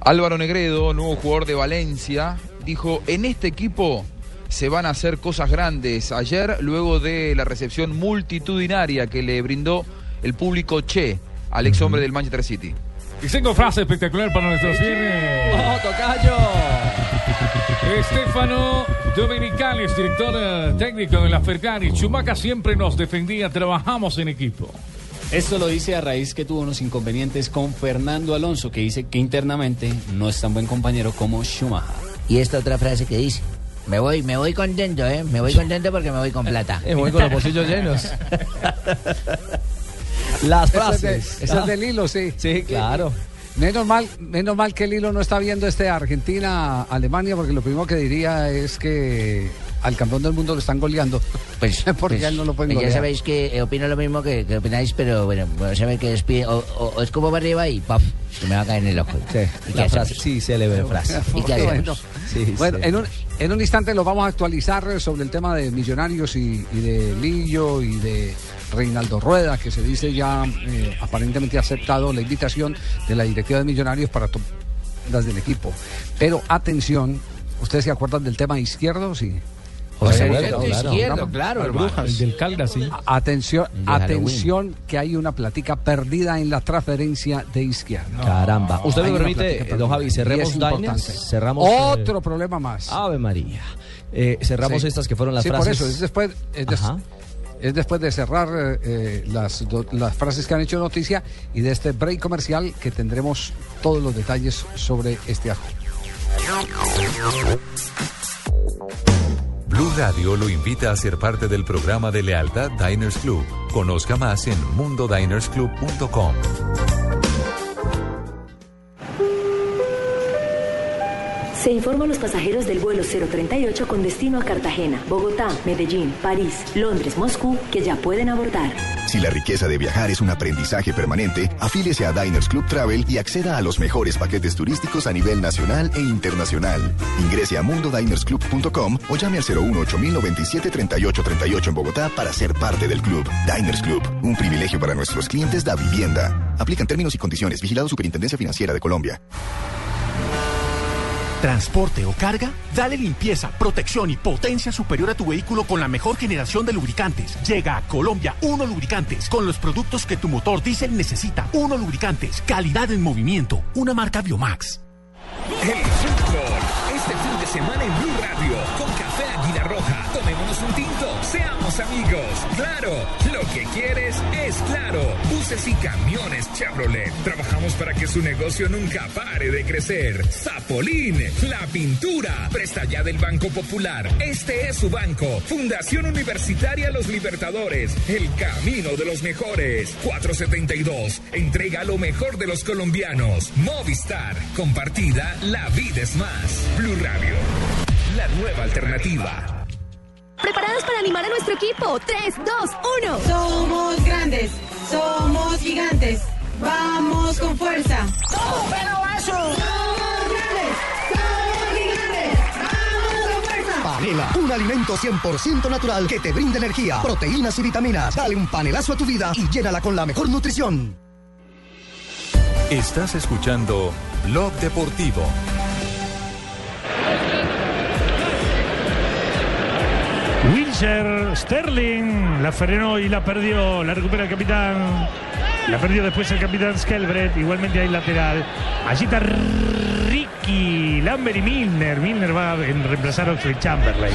Álvaro Negredo, nuevo jugador de Valencia, dijo, en este equipo se van a hacer cosas grandes. Ayer, luego de la recepción multitudinaria que le brindó el público Che al ex hombre del Manchester City. Y tengo frase espectacular para nuestros fieles. ¡Oh, tocayo! Estefano Dominicales, director eh, técnico de la Ferrari. Chumaca siempre nos defendía, trabajamos en equipo. Esto lo dice a raíz que tuvo unos inconvenientes con Fernando Alonso, que dice que internamente no es tan buen compañero como Schumacher. Y esta otra frase que dice, me voy, me voy contento, ¿eh? Me voy contento porque me voy con plata. Me voy con los bolsillos llenos. [LAUGHS] Las Esa es de- frases. Esa es del hilo, sí. Sí, claro. Menos mal, menos mal que el hilo no está viendo este Argentina-Alemania, porque lo primero que diría es que al campeón del mundo lo están goleando. Pues, [LAUGHS] porque pues, no lo pueden pues ya golear. sabéis que eh, opino lo mismo que, que opináis, pero bueno, bueno saber que es, pi- o, o- o es como para arriba y ¡paf! Se me va a caer en el ojo. ¿Y qué La frase, sí, se le ve frase. [LAUGHS] ¿Y qué Bueno, bueno, sí. en, un, en un instante lo vamos a actualizar sobre el tema de Millonarios y, y de Lillo y de Reinaldo Rueda, que se dice ya eh, aparentemente ha aceptado la invitación de la directiva de Millonarios para las del equipo. Pero atención, ¿ustedes se acuerdan del tema izquierdo? Sí. Por Sí, supuesto, sí, claro. programa. Claro, hermano. El del Caldas, sí. Atención, atención, que hay una platica perdida en la transferencia de izquierda. Caramba. ¿Usted me permite, eh, don Javi, cerremos Diners? Cerramos, eh, Otro problema más. Ave María. Eh, cerramos Sí. estas que fueron las Sí, frases. por eso, es después, es, des- Ajá. es después de cerrar eh, eh, las, do- las frases que han hecho noticia y de este break comercial que tendremos todos los detalles sobre este asunto. Blue Radio lo invita a ser parte del programa de lealtad Diners Club. Conozca más en mundodinersclub.com. Se informa a los pasajeros del vuelo 038 con destino a Cartagena, Bogotá, Medellín, París, Londres, Moscú, que ya pueden abordar. Si la riqueza de viajar es un aprendizaje permanente, afíliese a Diners Club Travel y acceda a los mejores paquetes turísticos a nivel nacional e internacional. Ingrese a mundodinersclub.com o llame al 018 097 3838 en Bogotá para ser parte del club. Diners Club, un privilegio para nuestros clientes da vivienda. Aplican términos y condiciones. Vigilado Superintendencia Financiera de Colombia. ¿Transporte o carga? Dale limpieza, protección y potencia superior a tu vehículo con la mejor generación de lubricantes. Llega a Colombia Uno Lubricantes con los productos que tu motor diésel necesita. Uno Lubricantes, calidad en movimiento, una marca Biomax. El este fin de semana en Blue Radio, con Roja. Tomémonos un tinto, seamos amigos. Claro, lo que quieres es claro. Buses y camiones Chevrolet. Trabajamos para que su negocio nunca pare de crecer. Zapolín, la pintura. Presta ya del Banco Popular. Este es su banco. Fundación Universitaria Los Libertadores. El camino de los mejores. 472. Entrega lo mejor de los colombianos. Movistar. Compartida, la vida es más. Blue Radio. La nueva alternativa. ¿Preparados para animar a nuestro equipo? 3, 2, 1. Somos grandes, somos gigantes. Vamos con fuerza. ¡Somos vaso! ¡Somos grandes! ¡Somos gigantes! ¡Vamos con fuerza! Panela, un alimento 100% natural que te brinda energía, proteínas y vitaminas. Dale un panelazo a tu vida y llénala con la mejor nutrición. Estás escuchando Blog Deportivo. Sterling la frenó y la perdió. La recupera el capitán. La perdió después el capitán Skelbred. Igualmente hay lateral. Allí está Ricky Lambert y Milner. Milner va a reemplazar a Oxlade Chamberlain.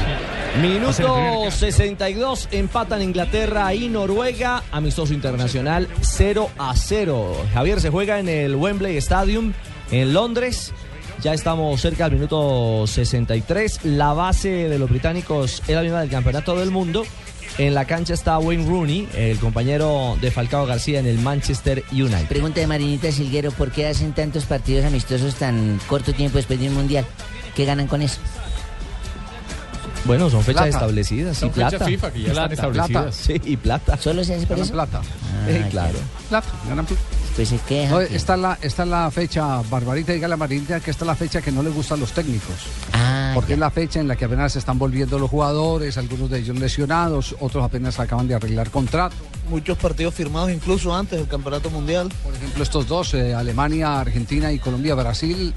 Minuto primer 62, empatan Inglaterra y Noruega, amistoso internacional 0 a 0. Javier se juega en el Wembley Stadium en Londres. Ya estamos cerca del minuto 63. La base de los británicos es la misma del campeonato del mundo. En la cancha está Wayne Rooney, el compañero de Falcao García en el Manchester United. Pregunta de Marinita Silguero, ¿por qué hacen tantos partidos amistosos tan corto tiempo después de un mundial? ¿Qué ganan con eso? Bueno, son fechas Plata. establecidas Son y plata. fechas FIFA que ya están establecidas. Sí, y plata. ¿Solo se hace por Ganan eso? plata. Eh, Ah, claro. Plata, ganan plata. Pues se queja. No, que- esta, es la, esta es la fecha, Barbarita, dígale a que esta es la fecha que no le gusta a los técnicos. Ah, porque es la fecha en la que apenas se están volviendo los jugadores, algunos de ellos lesionados, otros apenas acaban de arreglar contrato. Muchos partidos firmados incluso antes del Campeonato Mundial. Por ejemplo, estos dos, eh, Alemania, Argentina y Colombia, Brasil,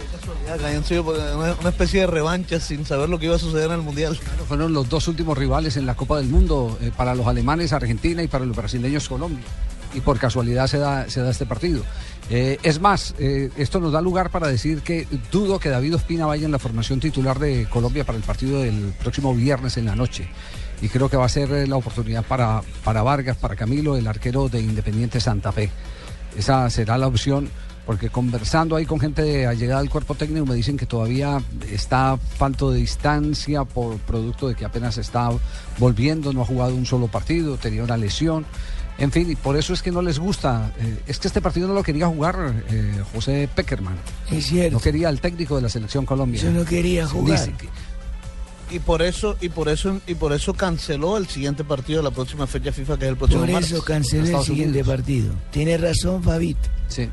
Ya que hayan sido una, una especie de revancha sin saber lo que iba a suceder en el Mundial. fueron los dos últimos rivales en la Copa del Mundo, eh, para los alemanes Argentina y para los brasileños Colombia. Y por casualidad se da, se da este partido. Eh, es más, eh, esto nos da lugar para decir que dudo que David Ospina vaya en la formación titular de Colombia para el partido del próximo viernes en la noche. Y creo que va a ser eh, la oportunidad para, para Vargas, para Camilo, el arquero de Independiente Santa Fe. Esa será la opción, porque conversando ahí con gente de allegada al cuerpo técnico me dicen que todavía está falto de distancia por producto de que apenas está volviendo, no ha jugado un solo partido, tenía una lesión. En fin, y por eso es que no les gusta. eh, es que este partido no lo quería jugar eh, José Peckerman. Es cierto. No quería el técnico de la selección Colombia. Yo no quería jugar. Y por eso, y por eso, y por eso canceló el siguiente partido de la próxima fecha FIFA, que es el próximo Por eso cancelé el siguiente Unidos. partido. Tiene razón, Fabito. Sí.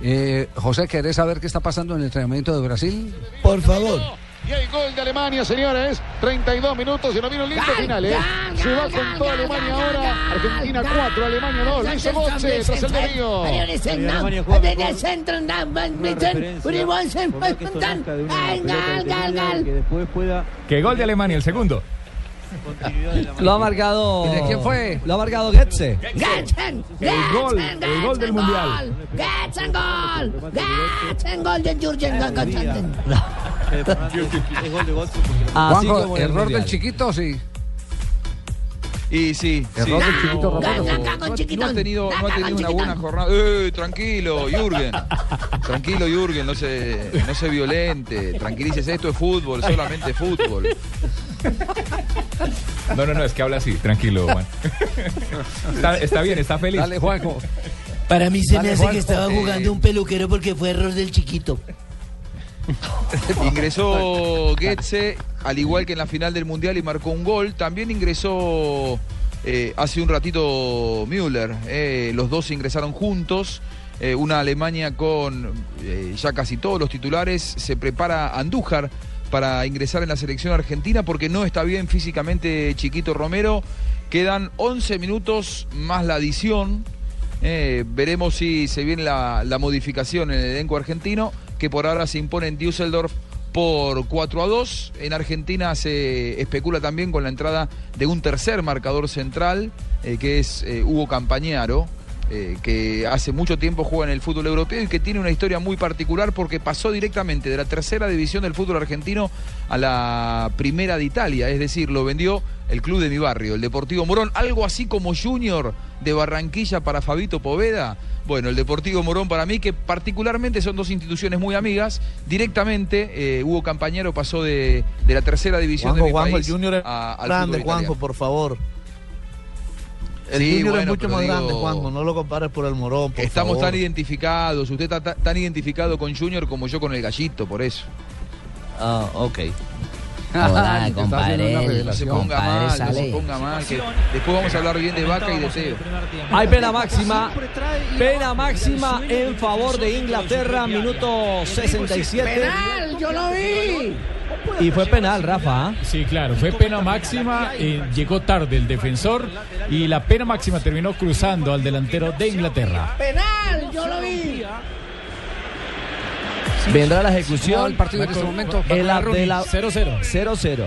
Eh, José, ¿querés saber qué está pasando en el entrenamiento de Brasil? Por favor. Y hay gol de Alemania, señores. 32 minutos y no viene un lindo final, ¿eh? Se va con toda Alemania ahora. Argentina 4, Alemania 2. Lo hizo Götze tras el desvío. Que gol de Alemania, el segundo. Lo ha marcado. ¿Y de quién fue? Lo ha marcado Goetze. Gatzen, El gol, el gol del mundial. Gatzen gol, Gatzen gol de Jürgen Así Juanjo, como en el error Mundial. del chiquito, sí. Y sí. Error sí. del chiquito No, Romero. no, ha tenido, no ha tenido una buena jornada. Eh, tranquilo, Jürgen. Tranquilo, Jürgen, no se, no se violente. Tranquilícese, esto es fútbol, solamente fútbol. No, no, no, es que habla así, tranquilo, Juan. Está, está bien, está feliz. Dale, Juanjo. Para mí se Dale, me hace Juanjo. que estaba Eh, jugando un peluquero porque fue error del chiquito. [LAUGHS] Ingresó Goetze, al igual que en la final del Mundial, y marcó un gol. También ingresó eh, hace un ratito Müller. eh, los dos ingresaron juntos. Eh, una Alemania con ya casi todos los titulares. Se prepara Andújar para ingresar en la selección argentina porque no está bien físicamente Chiquito Romero. Quedan 11 minutos más la adición. Veremos si se viene la, la modificación en el elenco argentino, que por ahora se impone en Düsseldorf por 4 a 2. En Argentina se especula también con la entrada de un tercer marcador central, eh, que es eh, Hugo Campañaro, eh, que hace mucho tiempo juega en el fútbol europeo y que tiene una historia muy particular porque pasó directamente de la tercera división del fútbol argentino a la primera de Italia, es decir, lo vendió el club de mi barrio, el Deportivo Morón, algo así como Junior de Barranquilla para Fabito Poveda. Bueno, el Deportivo Morón para mí, que particularmente son dos instituciones muy amigas, directamente eh, Hugo Campañero pasó de, de la tercera división Juanjo, de mi Juanjo, el país Junior es a- al grande, Juanjo, por favor. El Sí, Junior es mucho más digo- grande, Juanjo. No lo compares por el Morón, por Estamos favor. tan identificados, usted está ta- tan identificado con Junior como yo con el gallito, por eso. Ah, ok. [LAUGHS] Compadre. se ponga Compadre, mal, no se sale. ponga mal, que después vamos a hablar bien de Vaca y de Teo. Hay pena máxima. Pena máxima en favor de Inglaterra, minuto 67. Penal, yo lo vi. Y fue penal, Rafa. ¿ah? Sí, claro, fue pena máxima, eh, llegó tarde el defensor y la pena máxima terminó cruzando al delantero de Inglaterra. Penal, yo lo vi. Vendrá la ejecución. El partido en este momento. El de la 0-0. 0-0.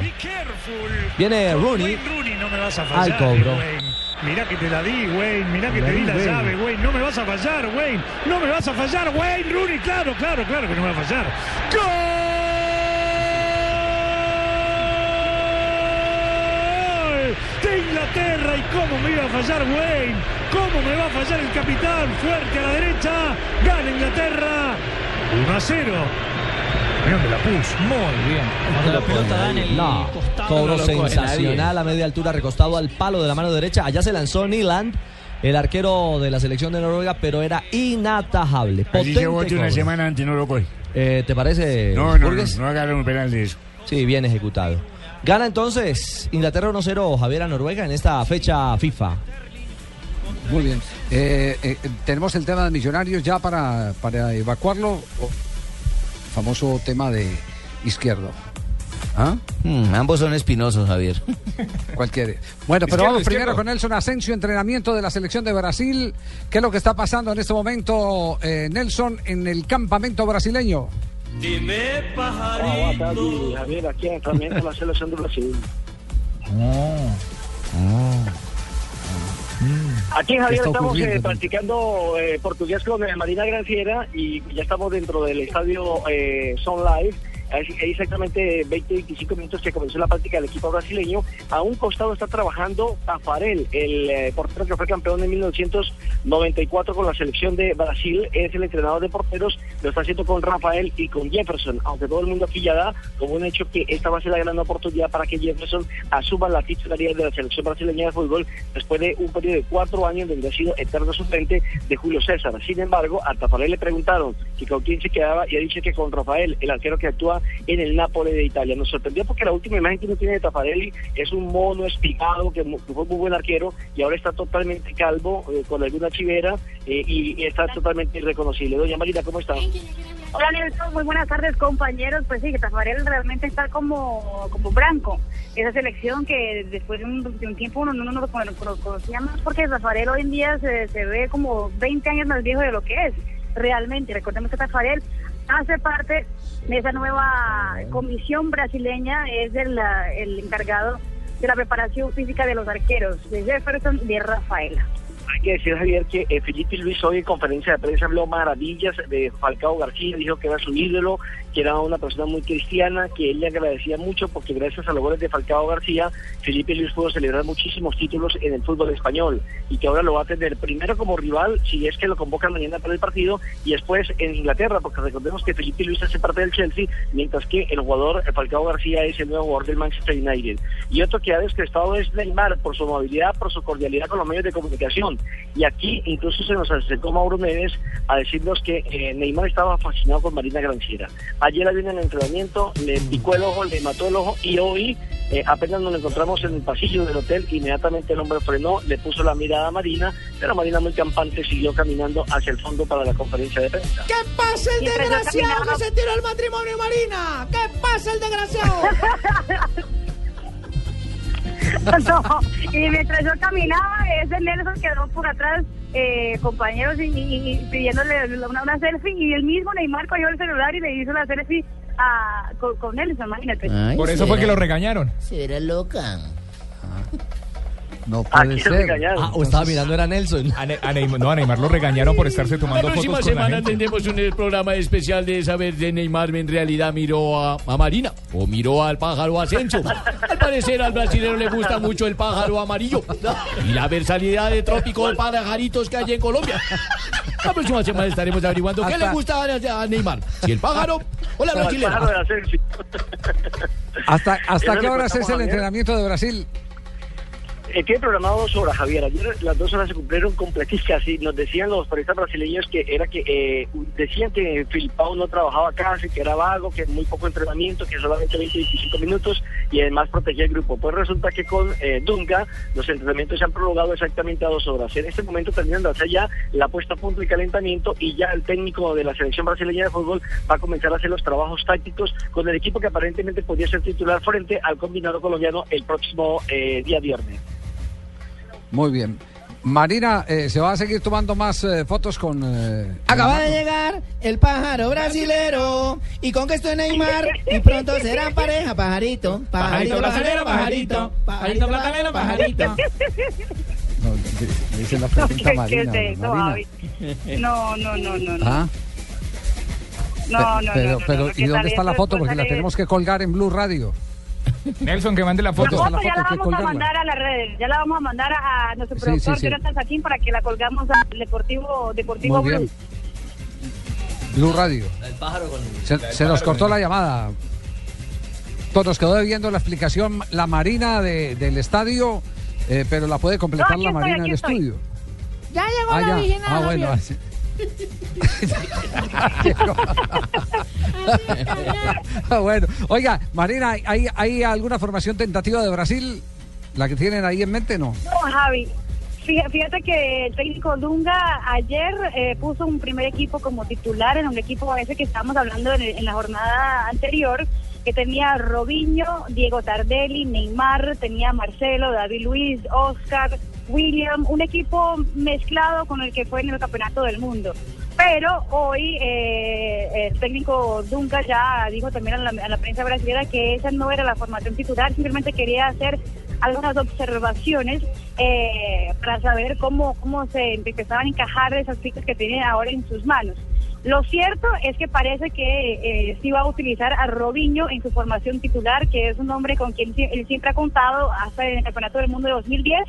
Viene Rooney. Rooney, no me vas a Al fallar. cobro. Wayne. Mirá que te la di, Wayne. Mirá que te di la Wayne. llave, Wayne. No me vas a fallar, Wayne. No me vas a fallar, Wayne. Rooney, claro, claro, claro que no me va a fallar. ¡Gol! De Inglaterra. ¿Y cómo me iba a fallar Wayne? ¿Cómo me va a fallar el capitán? Fuerte a la derecha. Gana. 1 a 0. Mirá dónde la puso. Muy bien. La pelota da en el no, cobro sensacional a media altura, recostado al palo de la mano derecha. Allá se lanzó Nyland, el arquero de la selección de Noruega, pero era inatajable. Potente una semana antes, no lo coge. Eh, ¿Te parece? No, no, no, Burgues? no agarra un penal de eso. Sí, bien ejecutado. Gana entonces Inglaterra 1-0 Javier a Noruega en esta fecha FIFA. Muy bien. Eh, eh, tenemos el tema de millonarios ya para, para evacuarlo. O- famoso tema de izquierdo. ¿Ah? Mm, ambos son espinosos, Javier. Cualquiera. Bueno, pero Izquierdo, vamos izquierdo. primero con Nelson Asensio, entrenamiento de la selección de Brasil. ¿Qué es lo que está pasando en este momento, eh, Nelson, en el campamento brasileño? Dime pajarito. Javier, aquí en entrenamiento de la selección de Brasil. [LAUGHS] Aquí, Javier, está estamos eh, practicando eh, portugués con eh, Marina Granciera y ya estamos dentro del estadio eh, Sun Exactamente 20-25 minutos que comenzó la práctica del equipo brasileño. A un costado está trabajando Tafarel, el eh, portero que fue campeón en 1994 con la selección de Brasil. Es el entrenador de porteros. Lo está haciendo con Rafael y con Jefferson. Aunque todo el mundo aquí ya da como un hecho que esta va a ser la gran oportunidad para que Jefferson asuma la titularidad de la selección brasileña de fútbol después de un periodo de cuatro años donde ha sido eterno suplente de Julio César. Sin embargo, a Tafarel le preguntaron que con quién se quedaba y ha dicho que con Rafael, el arquero que actúa en el Nápoles de Italia. Nos sorprendió porque la última imagen que uno tiene de Tafarelli es un mono espigado que, fue muy buen arquero y ahora está totalmente calvo, eh, con alguna chivera eh, y, está totalmente irreconocible. Doña Marina, ¿cómo está? Hola Nelson, muy buenas tardes compañeros. Pues sí, que Tafarel realmente está como, como blanco. Esa selección que después de un, tiempo uno no lo cono- cono- conocía más porque Tafarel hoy en día se, se ve como 20 años más viejo de lo que es realmente. Recordemos que Tafarel hace parte de esa nueva comisión brasileña, es el, encargado de la preparación física de los arqueros, de Jefferson y de Rafael. Hay que decir, Javier, que eh, Felipe Luis hoy en conferencia de prensa habló maravillas de Falcao García, dijo que era su ídolo, que era una persona muy cristiana, que él le agradecía mucho porque gracias a los goles de Falcao García, Felipe Luis pudo celebrar muchísimos títulos en el fútbol español y que ahora lo va a tener primero como rival, si es que lo convocan mañana para el partido, y después en Inglaterra, porque recordemos que Felipe Luis hace parte del Chelsea, mientras que el jugador Falcao García es el nuevo jugador del Manchester United. Y otro que ha descrestado es Neymar por su amabilidad, por su cordialidad con los medios de comunicación. Y aquí incluso se nos acercó Mauro Neves a decirnos que eh, Neymar estaba fascinado con Marina Granciera. Ayer había en el entrenamiento, le picó el ojo, le mató el ojo y hoy eh, apenas nos encontramos en el pasillo del hotel, inmediatamente el hombre frenó, le puso la mirada a Marina, pero Marina muy campante siguió caminando hacia el fondo para la conferencia de prensa. ¿Qué pasa el desgraciado que se tiró el matrimonio, Marina? ¿Qué pasa el desgraciado? [LAUGHS] no, y mientras yo caminaba, ese Nelson quedó por atrás, eh, compañeros, y, y- y pidiéndole una, una selfie, y el mismo Neymar cogió el celular y le hizo la selfie a, con, con Nelson, imagínate. Por eso fue que lo regañaron. Se verá loca. No puede ser. Ah, o estaba mirando era Nelson. A Ne- a Neymar, no, a Neymar lo regañaron por estarse La tomando próxima fotos con la semana gente. tendremos un eh, programa especial de saber de Neymar en realidad miró a, a Marina o miró al pájaro Asensio. Al parecer al brasileño le gusta mucho el pájaro amarillo y la versalidad de trópico de pajaritos que hay en Colombia. La próxima semana estaremos averiguando qué Hasta- le gusta a, a Neymar. Si el pájaro o la brasileña. la. ¿Hasta, hasta qué contamos es el entrenamiento de Brasil? Eh, tiene programado dos horas, Javier. Ayer las dos horas se cumplieron completísimas y nos decían los periodistas brasileños que era que eh, decían que Filipao no trabajaba casi, que era vago, que muy poco entrenamiento, que solamente 20, 25 minutos y además protegía el grupo. Pues resulta que con eh, Dunga los entrenamientos se han prolongado exactamente a dos horas. En este momento terminan de hacer ya la puesta a punto y calentamiento y ya el técnico de la selección brasileña de fútbol va a comenzar a hacer los trabajos tácticos con el equipo que aparentemente podría ser titular frente al combinado colombiano el próximo eh, día viernes. Muy bien. Marina, eh, ¿se va a seguir tomando más eh, fotos con... eh, Acaba de llegar el pájaro brasilero y con que estoy Neymar y pronto serán pareja, pajarito, pajarito brasilero, pajarito, pajarito platanero, pajarito. No, dice la pregunta ¿Qué, Marina. es? No, no, no, no, no. Ah, No, no, pero, no, no, pero no, ¿y ¿qué dónde está la foto? Después Porque la tenemos que colgar en Blue Radio. Nelson, que mande la La foto. foto la ya foto, la hay que vamos a mandar a las redes, ya la vamos a mandar a, a nuestro productor sí, sí. Jonathan Saquín para que la colgamos al Deportivo Deportivo Muy. Blue. Blue Radio. El pájaro con... Se, se nos cortó la llamada. Pues nos quedó debiendo la explicación la Marina de- del estadio, eh, pero la puede completar No, la estoy, Marina del estoy. estudio. Ya llegó Ah, la ya. original. Ah, bueno. Así. [LAUGHS] Ah, bueno. Oiga, Marina, ¿hay, ¿hay alguna formación tentativa de Brasil? ¿La que tienen ahí en mente? No. No, Javi. fí- Fíjate que el técnico Dunga ayer eh, puso un primer equipo como titular en un equipo ese que estábamos hablando en, en la jornada anterior, que tenía Robinho, Diego Tardelli, Neymar, tenía Marcelo, David Luis, Oscar, William, un equipo mezclado con el que fue en el Campeonato del Mundo. Pero hoy eh, el técnico Dunga ya dijo también a la, prensa brasileña que esa no era la formación titular, simplemente quería hacer algunas observaciones eh, para saber cómo, cómo se empezaban a encajar esas fichas que tiene ahora en sus manos. Lo cierto es que parece que eh, sí va a utilizar a Robinho en su formación titular, que es un hombre con quien él siempre ha contado hasta en el Campeonato del Mundo de 2010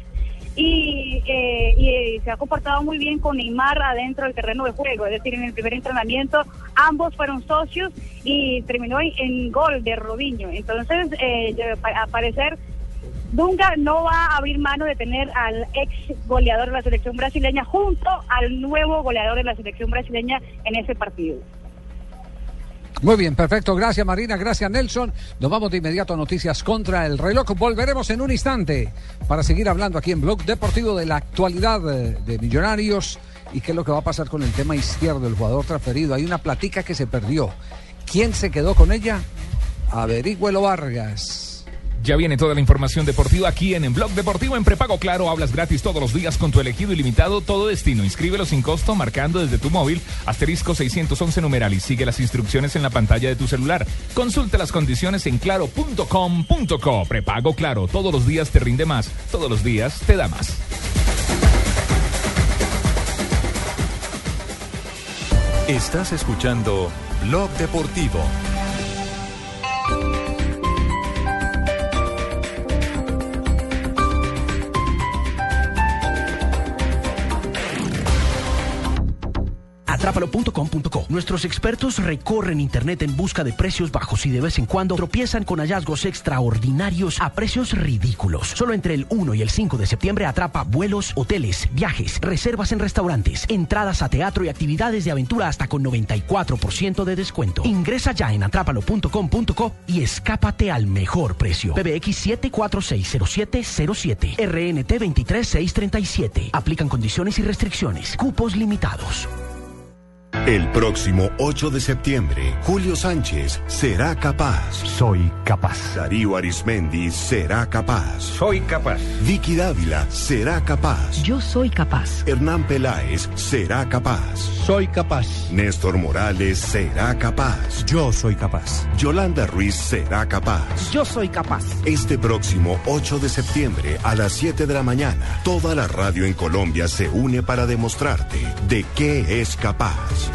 y, eh, y, eh, se ha comportado muy bien con Neymar adentro del terreno de juego, es decir, en el primer entrenamiento ambos fueron socios y terminó en, gol de Robinho. Entonces, eh, a parecer, Dunga no va a abrir mano de tener al ex goleador de la selección brasileña junto al nuevo goleador de la selección brasileña en ese partido. Muy bien, perfecto. Gracias Marina, gracias Nelson. Nos vamos de inmediato a noticias contra el reloj. Volveremos en un instante para seguir hablando aquí en Blog Deportivo de la actualidad eh, de Millonarios y qué es lo que va a pasar con el tema izquierdo, el jugador transferido. Hay una platica que se perdió. ¿Quién se quedó con ella? Averigüelo Vargas. Ya viene toda la información deportiva aquí en, en Blog Deportivo en Prepago Claro. Hablas gratis todos los días con tu elegido ilimitado todo destino. Inscríbelo sin costo marcando desde tu móvil asterisco 611 numeral y sigue las instrucciones en la pantalla de tu celular. Consulta las condiciones en claro.com.co. Prepago Claro. Todos los días te rinde más. Todos los días te da más. Estás escuchando Blog Deportivo. Atrápalo.com.co. Nuestros expertos recorren Internet en busca de precios bajos y de vez en cuando tropiezan con hallazgos extraordinarios a precios ridículos. Solo entre el 1 y el 5 de septiembre atrapa vuelos, hoteles, viajes, reservas en restaurantes, entradas a teatro y actividades de aventura hasta con 94% de descuento. Ingresa ya en atrápalo.com.co y escápate al mejor precio. PBX 7460707 RNT 23637. Aplican condiciones y restricciones. Cupos limitados. El próximo 8 de septiembre, Julio Sánchez será capaz. Soy capaz. Darío Arismendi será capaz. Soy capaz. Vicky Dávila será capaz. Yo soy capaz. Hernán Peláez será capaz. Soy capaz. Néstor Morales será capaz. Yo soy capaz. Yolanda Ruiz será capaz. Yo soy capaz. Este próximo 8 de septiembre a las 7 de la mañana, toda la radio en Colombia se une para demostrarte de qué es capaz.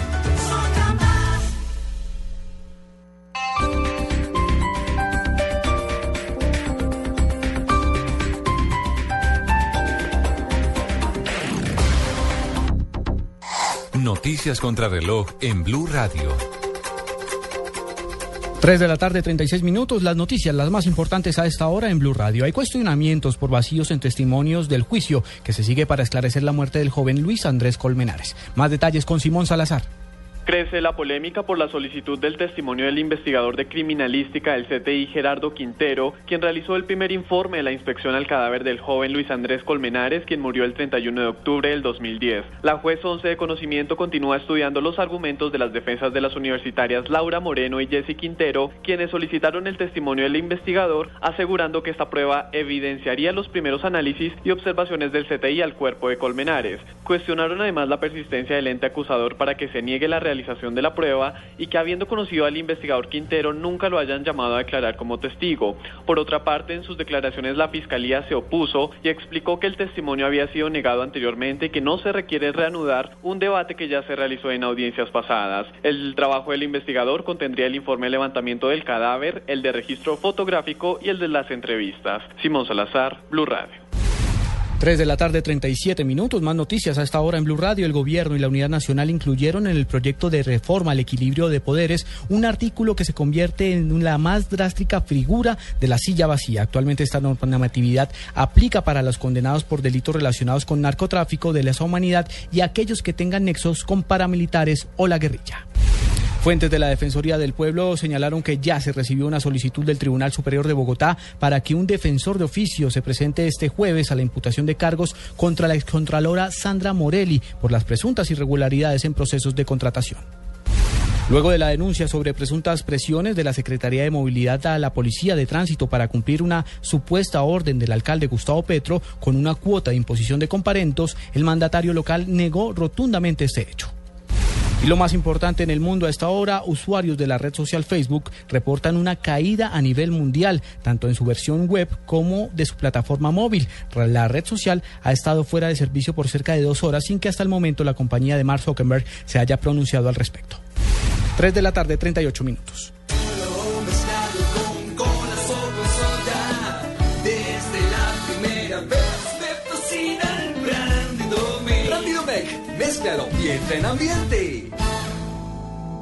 Noticias contra reloj en Blue Radio. 3 de la tarde, 36 minutos. Las noticias, las más importantes a esta hora en Blue Radio. Hay cuestionamientos por vacíos en testimonios del juicio que se sigue para esclarecer la muerte del joven Luis Andrés Colmenares. Más detalles con Simón Salazar. Crece la polémica por la solicitud del testimonio del investigador de criminalística del CTI Gerardo Quintero, quien realizó el primer informe de la inspección al cadáver del joven Luis Andrés Colmenares, quien murió el 31 de octubre del 2010. La juez 11 de conocimiento continúa estudiando los argumentos de las defensas de las universitarias Laura Moreno y Jessy Quintero, quienes solicitaron el testimonio del investigador, asegurando que esta prueba evidenciaría los primeros análisis y observaciones del CTI al cuerpo de Colmenares. Cuestionaron además la persistencia del ente acusador para que se niegue la realización de la prueba y que habiendo conocido al investigador Quintero nunca lo hayan llamado a declarar como testigo. Por otra parte, en sus declaraciones la Fiscalía se opuso y explicó que el testimonio había sido negado anteriormente y que no se requiere reanudar un debate que ya se realizó en audiencias pasadas. El trabajo del investigador contendría el informe de levantamiento del cadáver, el de registro fotográfico y el de las entrevistas. Simón Salazar, Blue Radio. 3 de la tarde, 37 minutos. Más noticias a esta hora en Blue Radio. El gobierno y la Unidad Nacional incluyeron en el proyecto de reforma al equilibrio de poderes un artículo que se convierte en la más drástica figura de la silla vacía. Actualmente esta normatividad aplica para los condenados por delitos relacionados con narcotráfico, de lesa humanidad y aquellos que tengan nexos con paramilitares o la guerrilla. Fuentes de la Defensoría del Pueblo señalaron que ya se recibió una solicitud del Tribunal Superior de Bogotá para que un defensor de oficio se presente este jueves a la imputación de cargos contra la excontralora Sandra Morelli por las presuntas irregularidades en procesos de contratación. Luego de la denuncia sobre presuntas presiones de la Secretaría de Movilidad a la Policía de Tránsito para cumplir una supuesta orden del alcalde Gustavo Petro con una cuota de imposición de comparentos, el mandatario local negó rotundamente este hecho. Y lo más importante en el mundo a esta hora, usuarios de la red social Facebook reportan una caída a nivel mundial, tanto en su versión web como de su plataforma móvil. La red social ha estado fuera de servicio por cerca de dos horas sin que hasta el momento la compañía de Mark Zuckerberg se haya pronunciado al respecto. 3 de la tarde, 38 minutos. En ambiente.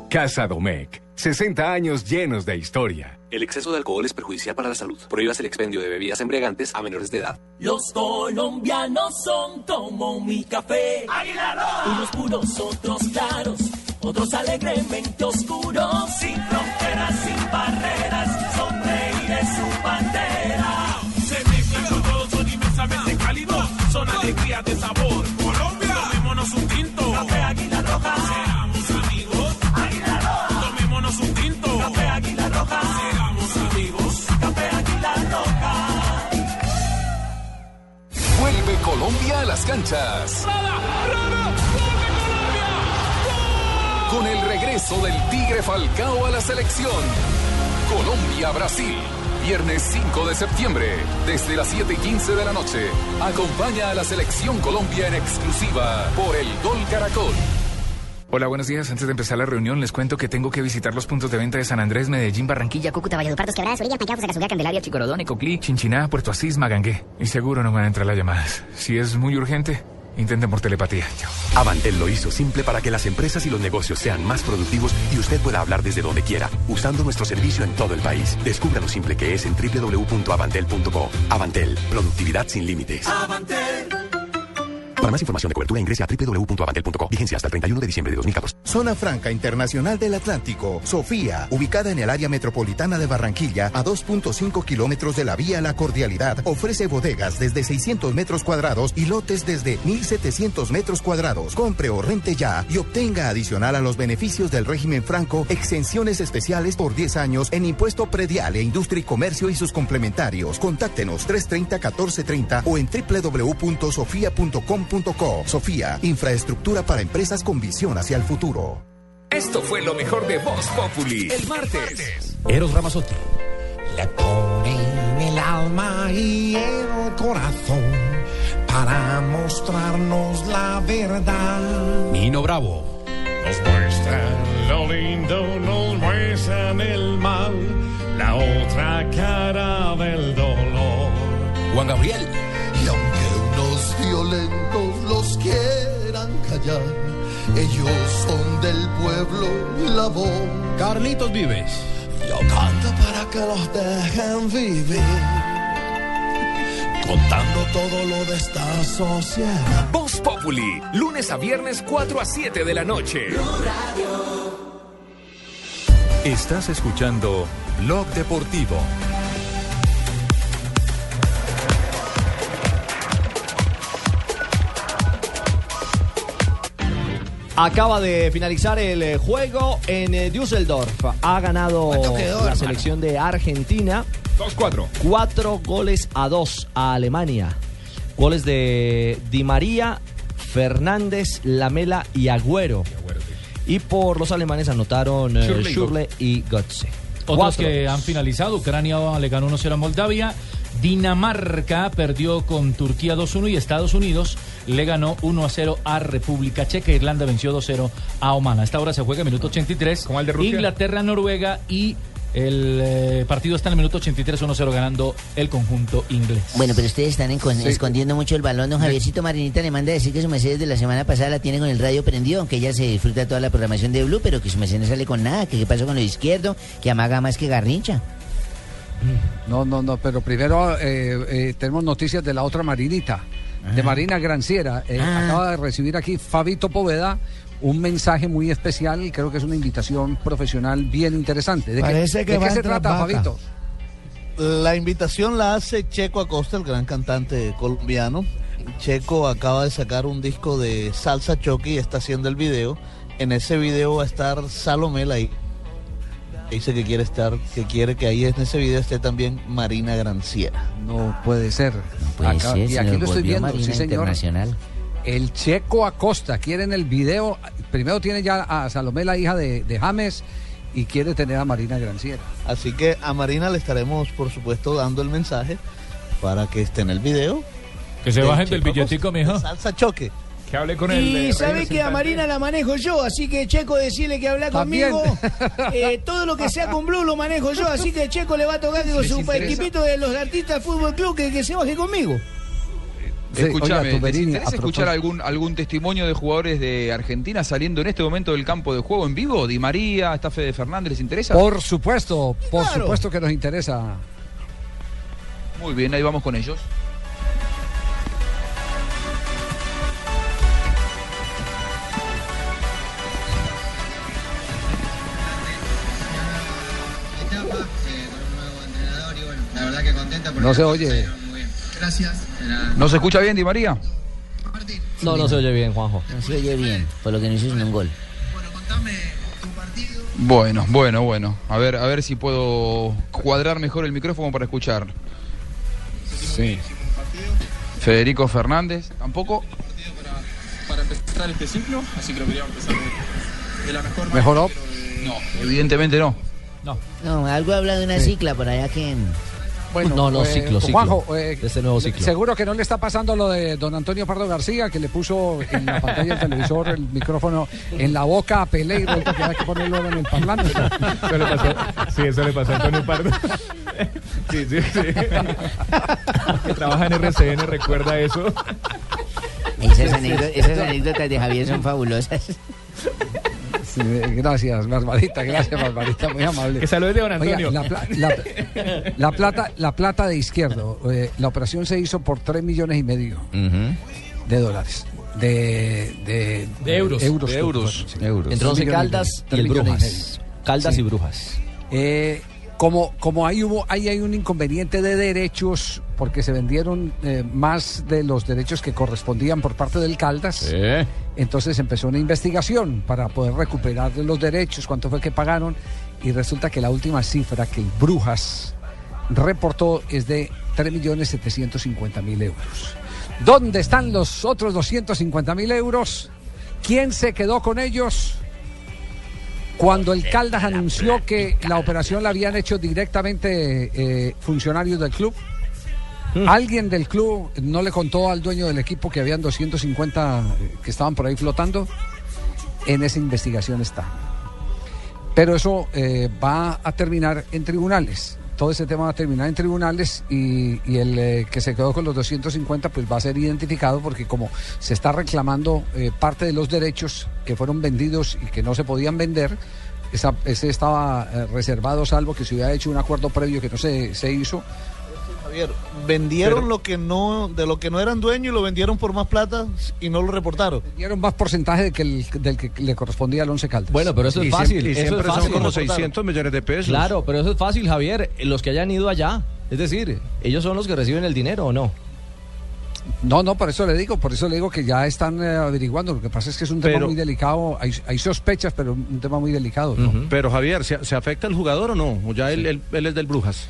Casa Domecq. 60 años llenos de historia. El exceso de alcohol es perjudicial para la salud. Prohíbas el expendio de bebidas embriagantes a menores de edad. Los colombianos son como mi café. Unos puros, otros claros, otros alegremente oscuros. Sin fronteras, sin barreras, sonreír es su bandera. Se mezclan con todos, son inmensamente cálidos. Son alegrías de sabor. Colombia, tomémonos un Colombia a las canchas. Con el regreso del Tigre Falcao a la selección. Colombia-Brasil. Viernes 5 de septiembre, desde las 7 y 15 de la noche. Acompaña a la selección Colombia en exclusiva por el Gol Caracol. Hola, buenos días. Antes de empezar la reunión, les cuento que tengo que visitar los puntos de venta de San Andrés, Medellín, Barranquilla, Cúcuta, Valledupar, Dos Quebradas, Orilla, Payaco, Sagazuga, Candelaria, Chicorodón, Coclí, Chinchiná, Puerto Asís, Magangué. Y seguro no van a entrar las llamadas. Si es muy urgente, intenten por telepatía. Chao. Avantel lo hizo simple para que las empresas y los negocios sean más productivos y usted pueda hablar desde donde quiera, usando nuestro servicio en todo el país. Descubra lo simple que es en www.avantel.co. Avantel, productividad sin límites. Para más información de cobertura ingrese a www.avantel.co. Vigencia hasta el 31 de diciembre de 2014. Zona Franca Internacional del Atlántico, Sofía, ubicada en el área metropolitana de Barranquilla, a 2.5 kilómetros de la vía La Cordialidad, ofrece bodegas desde 600 metros cuadrados y lotes desde 1.700 metros cuadrados. Compre o rente ya y obtenga adicional a los beneficios del régimen franco exenciones especiales por 10 años en impuesto predial e industria y comercio y sus complementarios. Contáctenos 330-1430 o en www.sofia.com.co. Sofía, infraestructura para empresas con visión hacia el futuro. Esto fue lo mejor de Voz Populi. El martes. Eros Ramazotti. Le pone en el alma y el corazón para mostrarnos la verdad. Nino Bravo. Nos muestran lo lindo, nos muestran el mal, la otra cara del dolor. Juan Gabriel. Callar, ellos son del pueblo y la voz. Carlitos Vives. Yo canto para que los dejen vivir. Contando todo lo de esta sociedad. Voz Populi, lunes a viernes 4 a 7 de la noche. Estás escuchando Blog Deportivo. Acaba de finalizar el eh, juego en eh, Düsseldorf. Ha ganado ¿Cuánto quedó, la hermano? selección de Argentina. 2-4. Cuatro goles a dos a Alemania. Goles de Di María, Fernández, Lamela y Agüero. Y por los alemanes anotaron eh, Schürrle y Schürrle y Götze. Otros Cuatro. que han finalizado, Ucrania le ganó 1-0 a Moldavia, Dinamarca perdió con Turquía 2-1 y Estados Unidos le ganó 1-0 a República Checa. Irlanda venció 2-0 a Oman. A esta hora se juega minuto 83. el de Rusia? Inglaterra, Noruega y el eh, partido está en el minuto 83 1-0 ganando el conjunto inglés. Bueno, pero ustedes están Sí. escondiendo mucho el balón. Don Javiercito Marinita le manda a decir que su Mercedes de la semana pasada la tiene con el radio prendido, aunque ella se disfruta toda la programación de Blue, pero que su Mercedes no sale con nada. Que qué pasó con lo izquierdo, que amaga más que garrincha. No, no, no, pero primero eh, eh, tenemos noticias de la otra Marinita, de Marina Granciera. Eh, Ah. Acaba de recibir aquí Fabito Poveda un mensaje muy especial y creo que es una invitación profesional bien interesante. ¿De qué- Parece que ¿de va qué se trata. Fabito? La invitación la hace Checo Acosta, el gran cantante colombiano. Checo acaba de sacar un disco de salsa choque y está haciendo el video. En ese video va a estar Salomé ahí. Dice que quiere estar, que quiere que ahí en ese video esté también Marina Granciera. No puede ser. Puede Acá- ser, y aquí lo estoy viendo, Marina sí señor. Internacional. El Checo Acosta quiere en el video, primero tiene ya a Salomé, la hija de, de James, y quiere tener a Marina Granciera. Así que a Marina le estaremos, por supuesto, dando el mensaje para que esté en el video. Que se de bajen del billetico, mijo. de Salsa choque. Que hable con Y sabe que a Marina la manejo yo, así que Checo decirle que habla conmigo. [LAUGHS] Eh, todo lo que sea con Blue lo manejo yo, así que Checo le va a tocar que con su interesa. equipito de los artistas Fútbol Club que, que se baje conmigo. Sí, Escúchame, oiga, ¿les Tumberini, interesa a escuchar algún, algún testimonio de jugadores de Argentina saliendo en este momento del campo de juego en vivo? Di María, está Fede Fernández, ¿les interesa? Por supuesto, por Claro. supuesto que nos interesa. Muy bien, ahí vamos con ellos. Verdad que contenta porque No se oye. gracias. ¿No se escucha bien, Di María? No, no se oye bien, Juanjo. No se oye bien, por lo que no un gol. Bueno, bueno, bueno. A ver, a ver si puedo cuadrar mejor el micrófono para escuchar. Sí. Federico Fernández, tampoco. Para empezar este ciclo, así que lo queríamos empezar de, de la mejor manera. ¿Mejoró? No, evidentemente no. No, algo habla de una cicla por allá que... Bueno, No, no, eh, ciclo, ciclo. Juanjo, eh, este nuevo ciclo. Seguro que no le está pasando lo de don Antonio Pardo García, que le puso en la pantalla del televisor el micrófono en la boca a Pelé y que hay que ponerlo en el parlante. Eso le pasó, sí, eso le pasó a Antonio Pardo. Sí, sí, sí. Que trabaja en RCN, recuerda eso. Esas, anécdotas, esas anécdotas de Javier son fabulosas. Sí, gracias, Barbarita, gracias, Barbarita, muy amable. Que salude de don Oiga, Antonio. la, pla- la- [LAUGHS] la plata, la plata de izquierdo, eh, la operación se hizo por 3 millones y medio de dólares. De, de, De euros. euros. De euros. Sí. Entre Tres 11 millones y Caldas y el y Brujas. Caldas Sí. y Brujas. Eh, como, como ahí hubo, ahí hay un inconveniente de derechos, porque se vendieron eh, más de los derechos que correspondían por parte del Caldas. Entonces empezó una investigación para poder recuperar los derechos, cuánto fue que pagaron, y resulta que la última cifra que el Brujas reportó es de 3.750.000 euros. ¿Dónde están los otros 250.000 euros? ¿Quién se quedó con ellos? Cuando el Caldas anunció que la operación la habían hecho directamente eh, funcionarios del club, alguien del club no le contó al dueño del equipo que habían 250 que estaban por ahí flotando. En esa investigación está. Pero eso eh, va a terminar en tribunales. Todo ese tema va a terminar en tribunales y, el eh, que se quedó con los 250 pues va a ser identificado porque como se está reclamando eh, parte de los derechos que fueron vendidos y que no se podían vender, ese estaba eh, reservado salvo que se hubiera hecho un acuerdo previo que no se, se hizo. Javier, vendieron Pero- lo que no, de lo que no eran dueños y lo vendieron por más plata y no lo reportaron. Dieron más porcentaje de que el- del que le correspondía al Once Caldas. Bueno, pero eso es fácil. eso es fácil. millones de pesos. Claro, pero eso es fácil, Javier. Los que hayan ido allá. Es decir, ellos son los que reciben el dinero o no. No, no, por eso le digo, por eso le digo que ya están eh, averiguando. Lo que pasa es que es un tema Pero- muy delicado. Hay, hay sospechas, pero un tema muy delicado. ¿no? Pero Javier, ¿se, se afecta el jugador o no? ¿O ya él, él- él es del Brujas?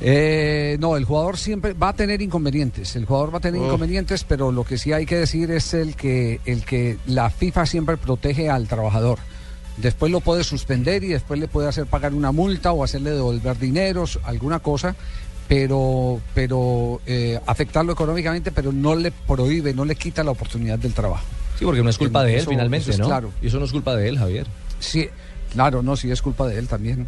Eh, no, el jugador siempre va a tener inconvenientes. El jugador va a tener Uf. inconvenientes, pero lo que sí hay que decir es el que, el que la FIFA siempre protege al trabajador. Después lo puede suspender y después le puede hacer pagar una multa o hacerle devolver dineros, alguna cosa, pero, pero eh, afectarlo económicamente, pero no le prohíbe, no le quita la oportunidad del trabajo. Sí, porque no es culpa de él Eso- finalmente, eso es ¿no? Claro. Y eso no es culpa de él, Javier. Sí, claro, no, sí es culpa de él también.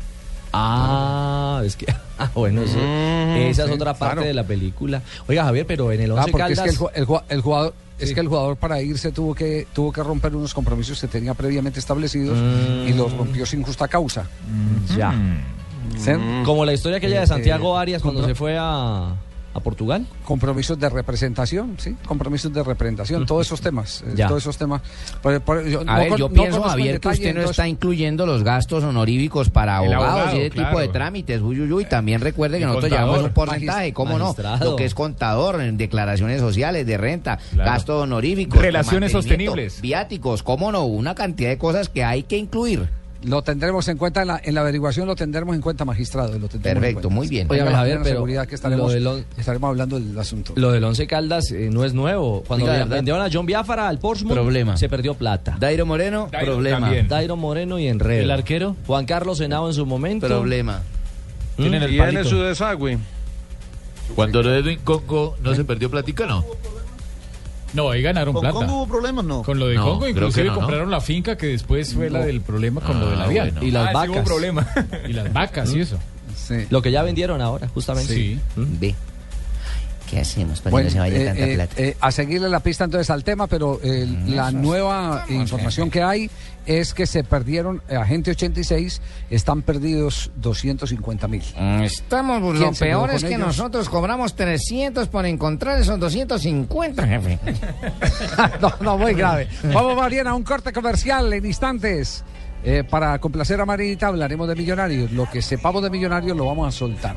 Ah, es que. [LAUGHS] Ah, bueno, eso- Mm, esa es otra parte claro. de la película. Oiga, Javier, pero en el Ah, 11 porque es Caldas. que el, ju- el ju- el jugador es que el jugador para irse tuvo que tuvo que romper unos compromisos que tenía previamente establecidos y los rompió sin justa causa. Ya. ¿Sí? Como la historia aquella de Eh, Santiago eh, Arias cuando se fue a, a Portugal. Compromisos de representación, sí, compromisos de representación, todos esos temas, eh, Ya. todos esos temas. Yo A no ver, con- yo no pienso, que usted no entonces- está incluyendo los gastos honoríficos para abogados abogado, y ese tipo de trámites. Uy, uy, uy. También recuerde que nosotros contador, llevamos un porcentaje, ¿cómo no? Lo que es contador, en declaraciones sociales, de renta, Claro. gastos honoríficos. Relaciones sostenibles. Viáticos, ¿cómo no? Una cantidad de cosas que hay que incluir. Lo tendremos en cuenta en la, en la averiguación, lo tendremos en cuenta, magistrado. Lo tendremos en Perfecto, cuenta. muy bien. La Javier, pero seguridad que estaremos, lo del on- estaremos hablando del asunto. Lo del Once Caldas eh, no es nuevo. Cuando Oiga, vendieron a John Biafara al Portsmouth, Problema. se perdió plata. Dairo Moreno, Dairo problema. también. Dairo Moreno y Enredo. ¿El arquero? Juan Carlos Henao en su momento. Problema. Tienen el es su desagüe. Cuando lo de Edwin Congo no se perdió platica, ¿no? No, ahí ganaron ¿Con plata. Congo hubo problemas? No. Con lo de No, Congo, inclusive no, ¿no? compraron la finca que después fue la del problema con lo del Ah, avión. bueno. Y las Ah, sí hubo vacas. problema. [LAUGHS] Y las vacas y eso. Sí. Lo que ya vendieron ahora, justamente. Sí. Ve. ¿Qué hacemos para Bueno, que no se vaya eh, tanta eh, plata? eh, a seguirle la pista entonces al tema, pero eh, la nueva información que hay es que se perdieron, eh, Agente 86, están perdidos 250 mil. Mm, Estamos, ¿Quién lo peor es que ellos? nosotros cobramos 300 por encontrar esos 250, jefe. [LAUGHS] no, no, muy grave. Vamos, Mariana, a un corte comercial en instantes. Eh, para complacer a Marinita hablaremos de millonarios. Lo que sepamos de millonarios lo vamos a soltar.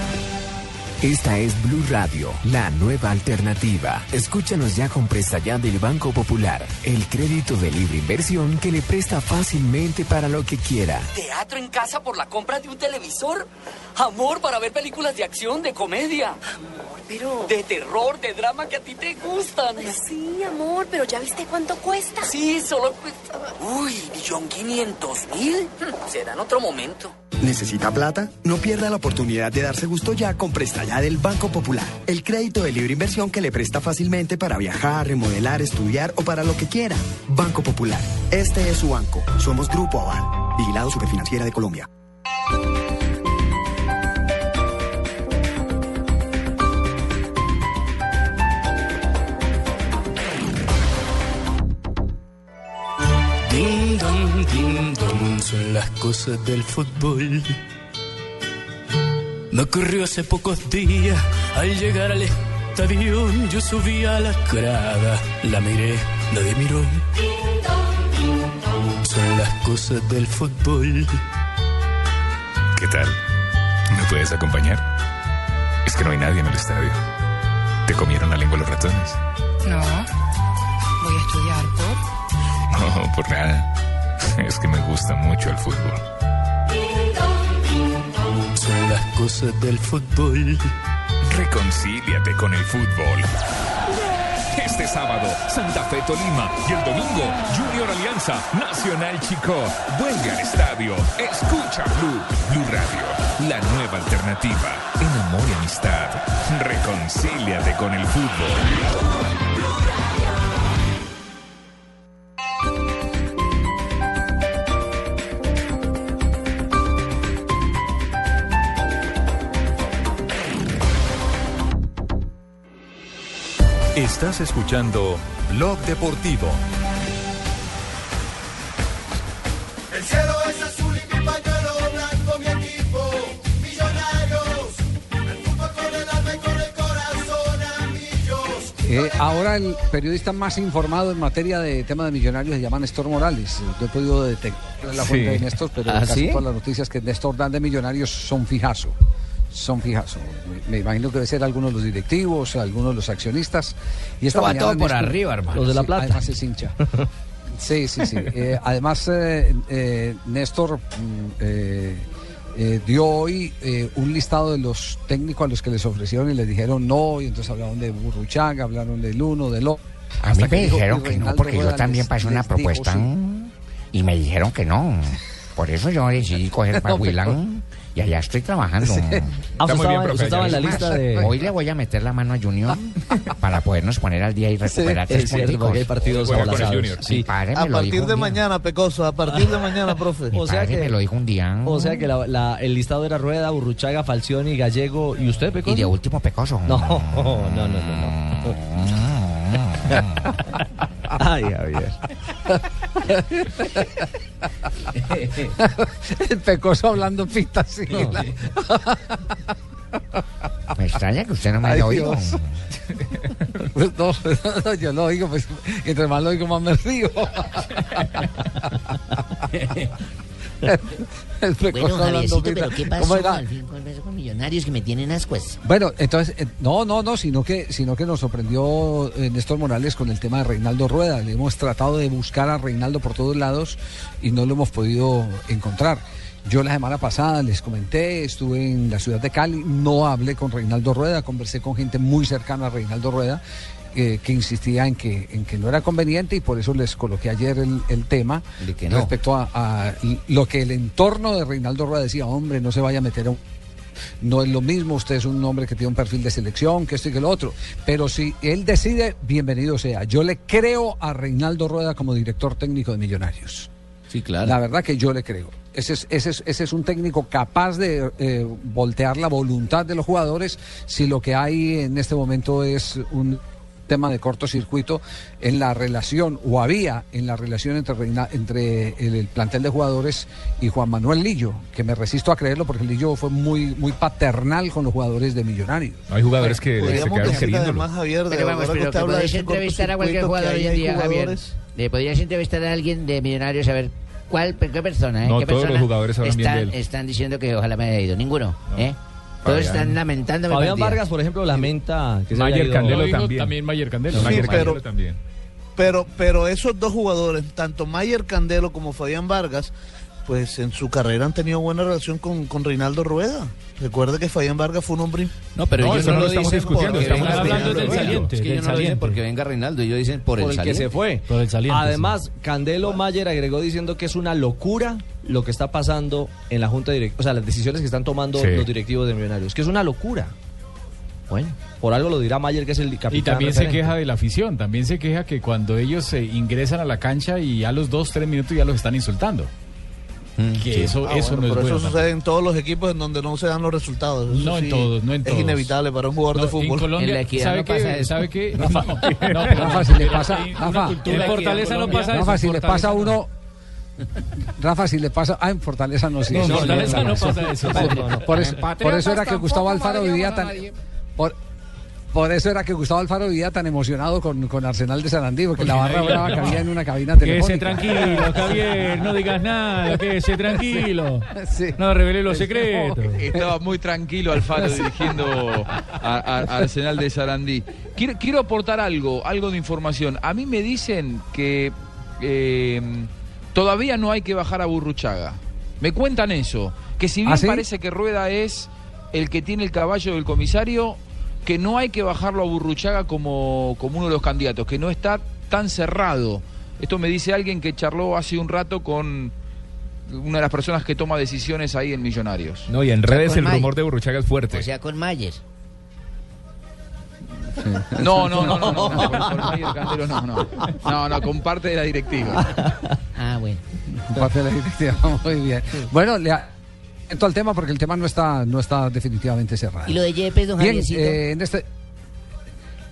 Esta es Blue Radio, la nueva alternativa. Escúchanos ya con presta ya del Banco Popular, el crédito de libre inversión que le presta fácilmente para lo que quiera. ¿Teatro en casa por la compra de un televisor? ¿Amor para ver películas de acción, de comedia? pero... De terror, de drama que a ti te gustan. Sí, amor, pero ¿ya viste cuánto cuesta? Sí, solo cuesta... Uy, ¿millón quinientos mil? Hmm, Será en otro momento. ¿Necesita plata? No pierda la oportunidad de darse gusto ya con Presta Del Banco Popular. El crédito de libre inversión que le presta fácilmente para viajar, remodelar, estudiar o para lo que quiera. Banco Popular. Este es su banco. Somos Grupo Aval. Vigilado Superfinanciera de Colombia. Ding dong, ding son las cosas del fútbol. Me ocurrió hace pocos días, al llegar al estadio, yo subí a la grada, la miré, nadie miró. Son las cosas del fútbol. ¿Qué tal? ¿Me puedes acompañar? Es que no hay nadie en el estadio. ¿Te comieron la lengua los ratones? No. Voy a estudiar por. No, por nada. Es que me gusta mucho el fútbol. Del fútbol. Reconcíliate con el fútbol. Este sábado, Santa Fe Tolima. Y el domingo, Junior Alianza, Nacional Chico. Vuelve al estadio. Escucha Blue. Blue Radio. La nueva alternativa. En amor y amistad. Reconcíliate con el fútbol. Estás escuchando Blog Deportivo. El cielo es azul y mi pañuelo blanco, mi equipo, millonarios. El fútbol con el alma y con el corazón, amigos. Eh, ahora el periodista más informado en materia de tema de millonarios se llama Néstor Morales. No he podido detectar la fuente Sí. de Néstor, pero ¿Ah, casi sí? todas las noticias que Néstor dan de millonarios son fijazo. Son fijazo. Me, me imagino que debe ser algunos de los directivos, algunos de los accionistas. Y esta mañana todo por Néstor- arriba, hermano. Los de La Sí, Plata. Además es hincha. [LAUGHS] Sí, sí, sí. Eh, además, eh, eh, Néstor mm, eh, eh, dio hoy eh, un listado de los técnicos a los que les ofrecieron y les dijeron no, y entonces hablaron de Burruchaga, hablaron del uno, del otro. A mí me que dijeron que no, porque yo también pasé una propuesta sí. y me dijeron que no. Por eso yo decidí coger [LAUGHS] para No, pero- Huilán y allá estoy trabajando. Sí. Ah, estaba- usted estaba en la lista de- Hoy le voy a meter la mano a Junior para podernos poner al día y recuperar Sí, tres es cierto, punticos. porque hay partidos Juega con el aplazados. Junior. Sí, padre A me lo partir dijo de un día. mañana, Pecoso, a partir de mañana, profe. Mi O sea padre que- me lo dijo un día. O sea que la- la- el listado era Rueda, Burruchaga, Falcioni, Gallego y usted, Pecoso. Y de último Pecoso. No, [LAUGHS] no, no, no. no. [LAUGHS] Ay, Javier. el pecoso hablando pita así. Me extraña que usted no me Ay, haya oído. Pues no, no, yo lo oigo, pues entre más lo oigo, más me río. [LAUGHS] el Bueno, Javiercito, pero ¿qué ¿Cómo pasó al fin con millonarios que me tienen ascuas? Bueno, entonces, eh, no, no, no, sino que, sino que nos sorprendió eh, Néstor Morales con el tema de Reinaldo Rueda. Le hemos tratado de buscar a Reinaldo por todos lados y no lo hemos podido encontrar. Yo la semana pasada les comenté, estuve en la ciudad de Cali, no hablé con Reinaldo Rueda, conversé con gente muy cercana a Reinaldo Rueda. Eh, que insistía en que, en que no era conveniente y por eso les coloqué ayer el, el tema De que no. respecto a, a lo que el entorno de Reinaldo Rueda decía, hombre, no se vaya a meter a un no es lo mismo, usted es un hombre que tiene un perfil de selección, que esto y que lo otro. Pero si él decide, bienvenido sea. Yo le creo a Reinaldo Rueda como director técnico de Millonarios. Sí, claro. La verdad que yo le creo. Ese es, ese es, ese es un técnico capaz de eh, voltear la voluntad de los jugadores si lo que hay en este momento es un tema de cortocircuito en la relación, o había en la relación entre, Reina- entre el, el plantel de jugadores y Juan Manuel Lillo, que me resisto a creerlo porque Lillo fue muy, muy paternal con los jugadores de Millonarios. Hay jugadores que se Podríamos quedaron decir queriéndolo. además, Javier, de Pero vamos, pero ese entrevistar a cualquier jugador hoy en día, Javier. ¿Le podrías entrevistar a alguien de Millonarios a ver cuál, qué persona, eh? No, ¿Qué todos los persona jugadores hablan bien están, de él. están diciendo que ojalá me haya ido. Ninguno, ¿eh? Todos Fabián. están lamentando Fabián. Vargas, por ejemplo, lamenta que se haya Mayer ido- Candelo también. también Mayer Candelo. Sí, Mayer pero- Candelo también. Pero, pero esos dos jugadores, tanto Mayer Candelo como Fabián Vargas, pues en su carrera han tenido buena relación con, con Reinaldo Rueda. Recuerde que Fabián Vargas fue un hombre... No, pero No, ellos eso no no lo lo estamos dicen discutiendo, porque estamos venga hablando Reinaldo del saliente. Es que ellos ellos no no lo dicen porque venga Reinaldo, ellos dicen por, Por el, el que se fue. Por el saliente, Además, Candelo Mayer agregó diciendo que es una locura lo que está pasando en la Junta Directiva, o sea, las decisiones que están tomando Sí. los directivos de Millonarios, que es una locura. Bueno, por algo lo dirá Mayer, que es el capitán. Y también se queja de la afición, también se queja que cuando ellos eh, ingresan a la cancha y a los dos, tres minutos ya los están insultando. Que eso, Ah, eso bueno, no es pero bueno. eso sucede en todos los equipos en donde no se dan los resultados. Eso No en todos, no en todos. Es inevitable para un jugador No, de fútbol. En Colombia, En la equidad ¿sabe no qué? pasa eso. ¿Sabe qué? Rafa, [LAUGHS] No, no, Rafa, si le pasa- Rafa, en Fortaleza no pasa Colombia. Rafa, si le pasa a no. uno. Rafa, si le pasa. Ah, en Fortaleza no, sí. No, en Fortaleza no pasa eso. Por, eso, por eso era que Gustavo Alfaro vivía tan. Por, por eso era que Gustavo Alfaro vivía tan emocionado con, con Arsenal de Sarandí, porque la barra brava cabía en una cabina Quédese telefónica. tranquilo, Javier, [LAUGHS] no digas nada, quédese tranquilo. [LAUGHS] No revele los secretos. Estaba muy tranquilo Alfaro dirigiendo a, a- a Arsenal de Sarandí. Quiero, quiero aportar algo, algo de información. A mí me dicen que eh, todavía no hay que bajar a Burruchaga. Me cuentan eso. Que si bien ¿Ah, sí? parece que Rueda es el que tiene el caballo del comisario, que no hay que bajarlo a Burruchaga como, como uno de los candidatos, que no está tan cerrado. Esto me dice alguien que charló hace un rato con una de las personas que toma decisiones ahí en Millonarios. No, y en O sea, redes con el Mayer. rumor de Burruchaga es fuerte. O sea, con Mayer. No, no, no, no, no, no, con, con Mayer Candelo no, no. No, no, con parte de la directiva. Ah, bueno. Parte de la directiva, [LAUGHS] muy bien. Bueno, le atento al tema porque el tema no está, no está definitivamente cerrado. ¿Y lo de Yepes, don Bien, eh, en este.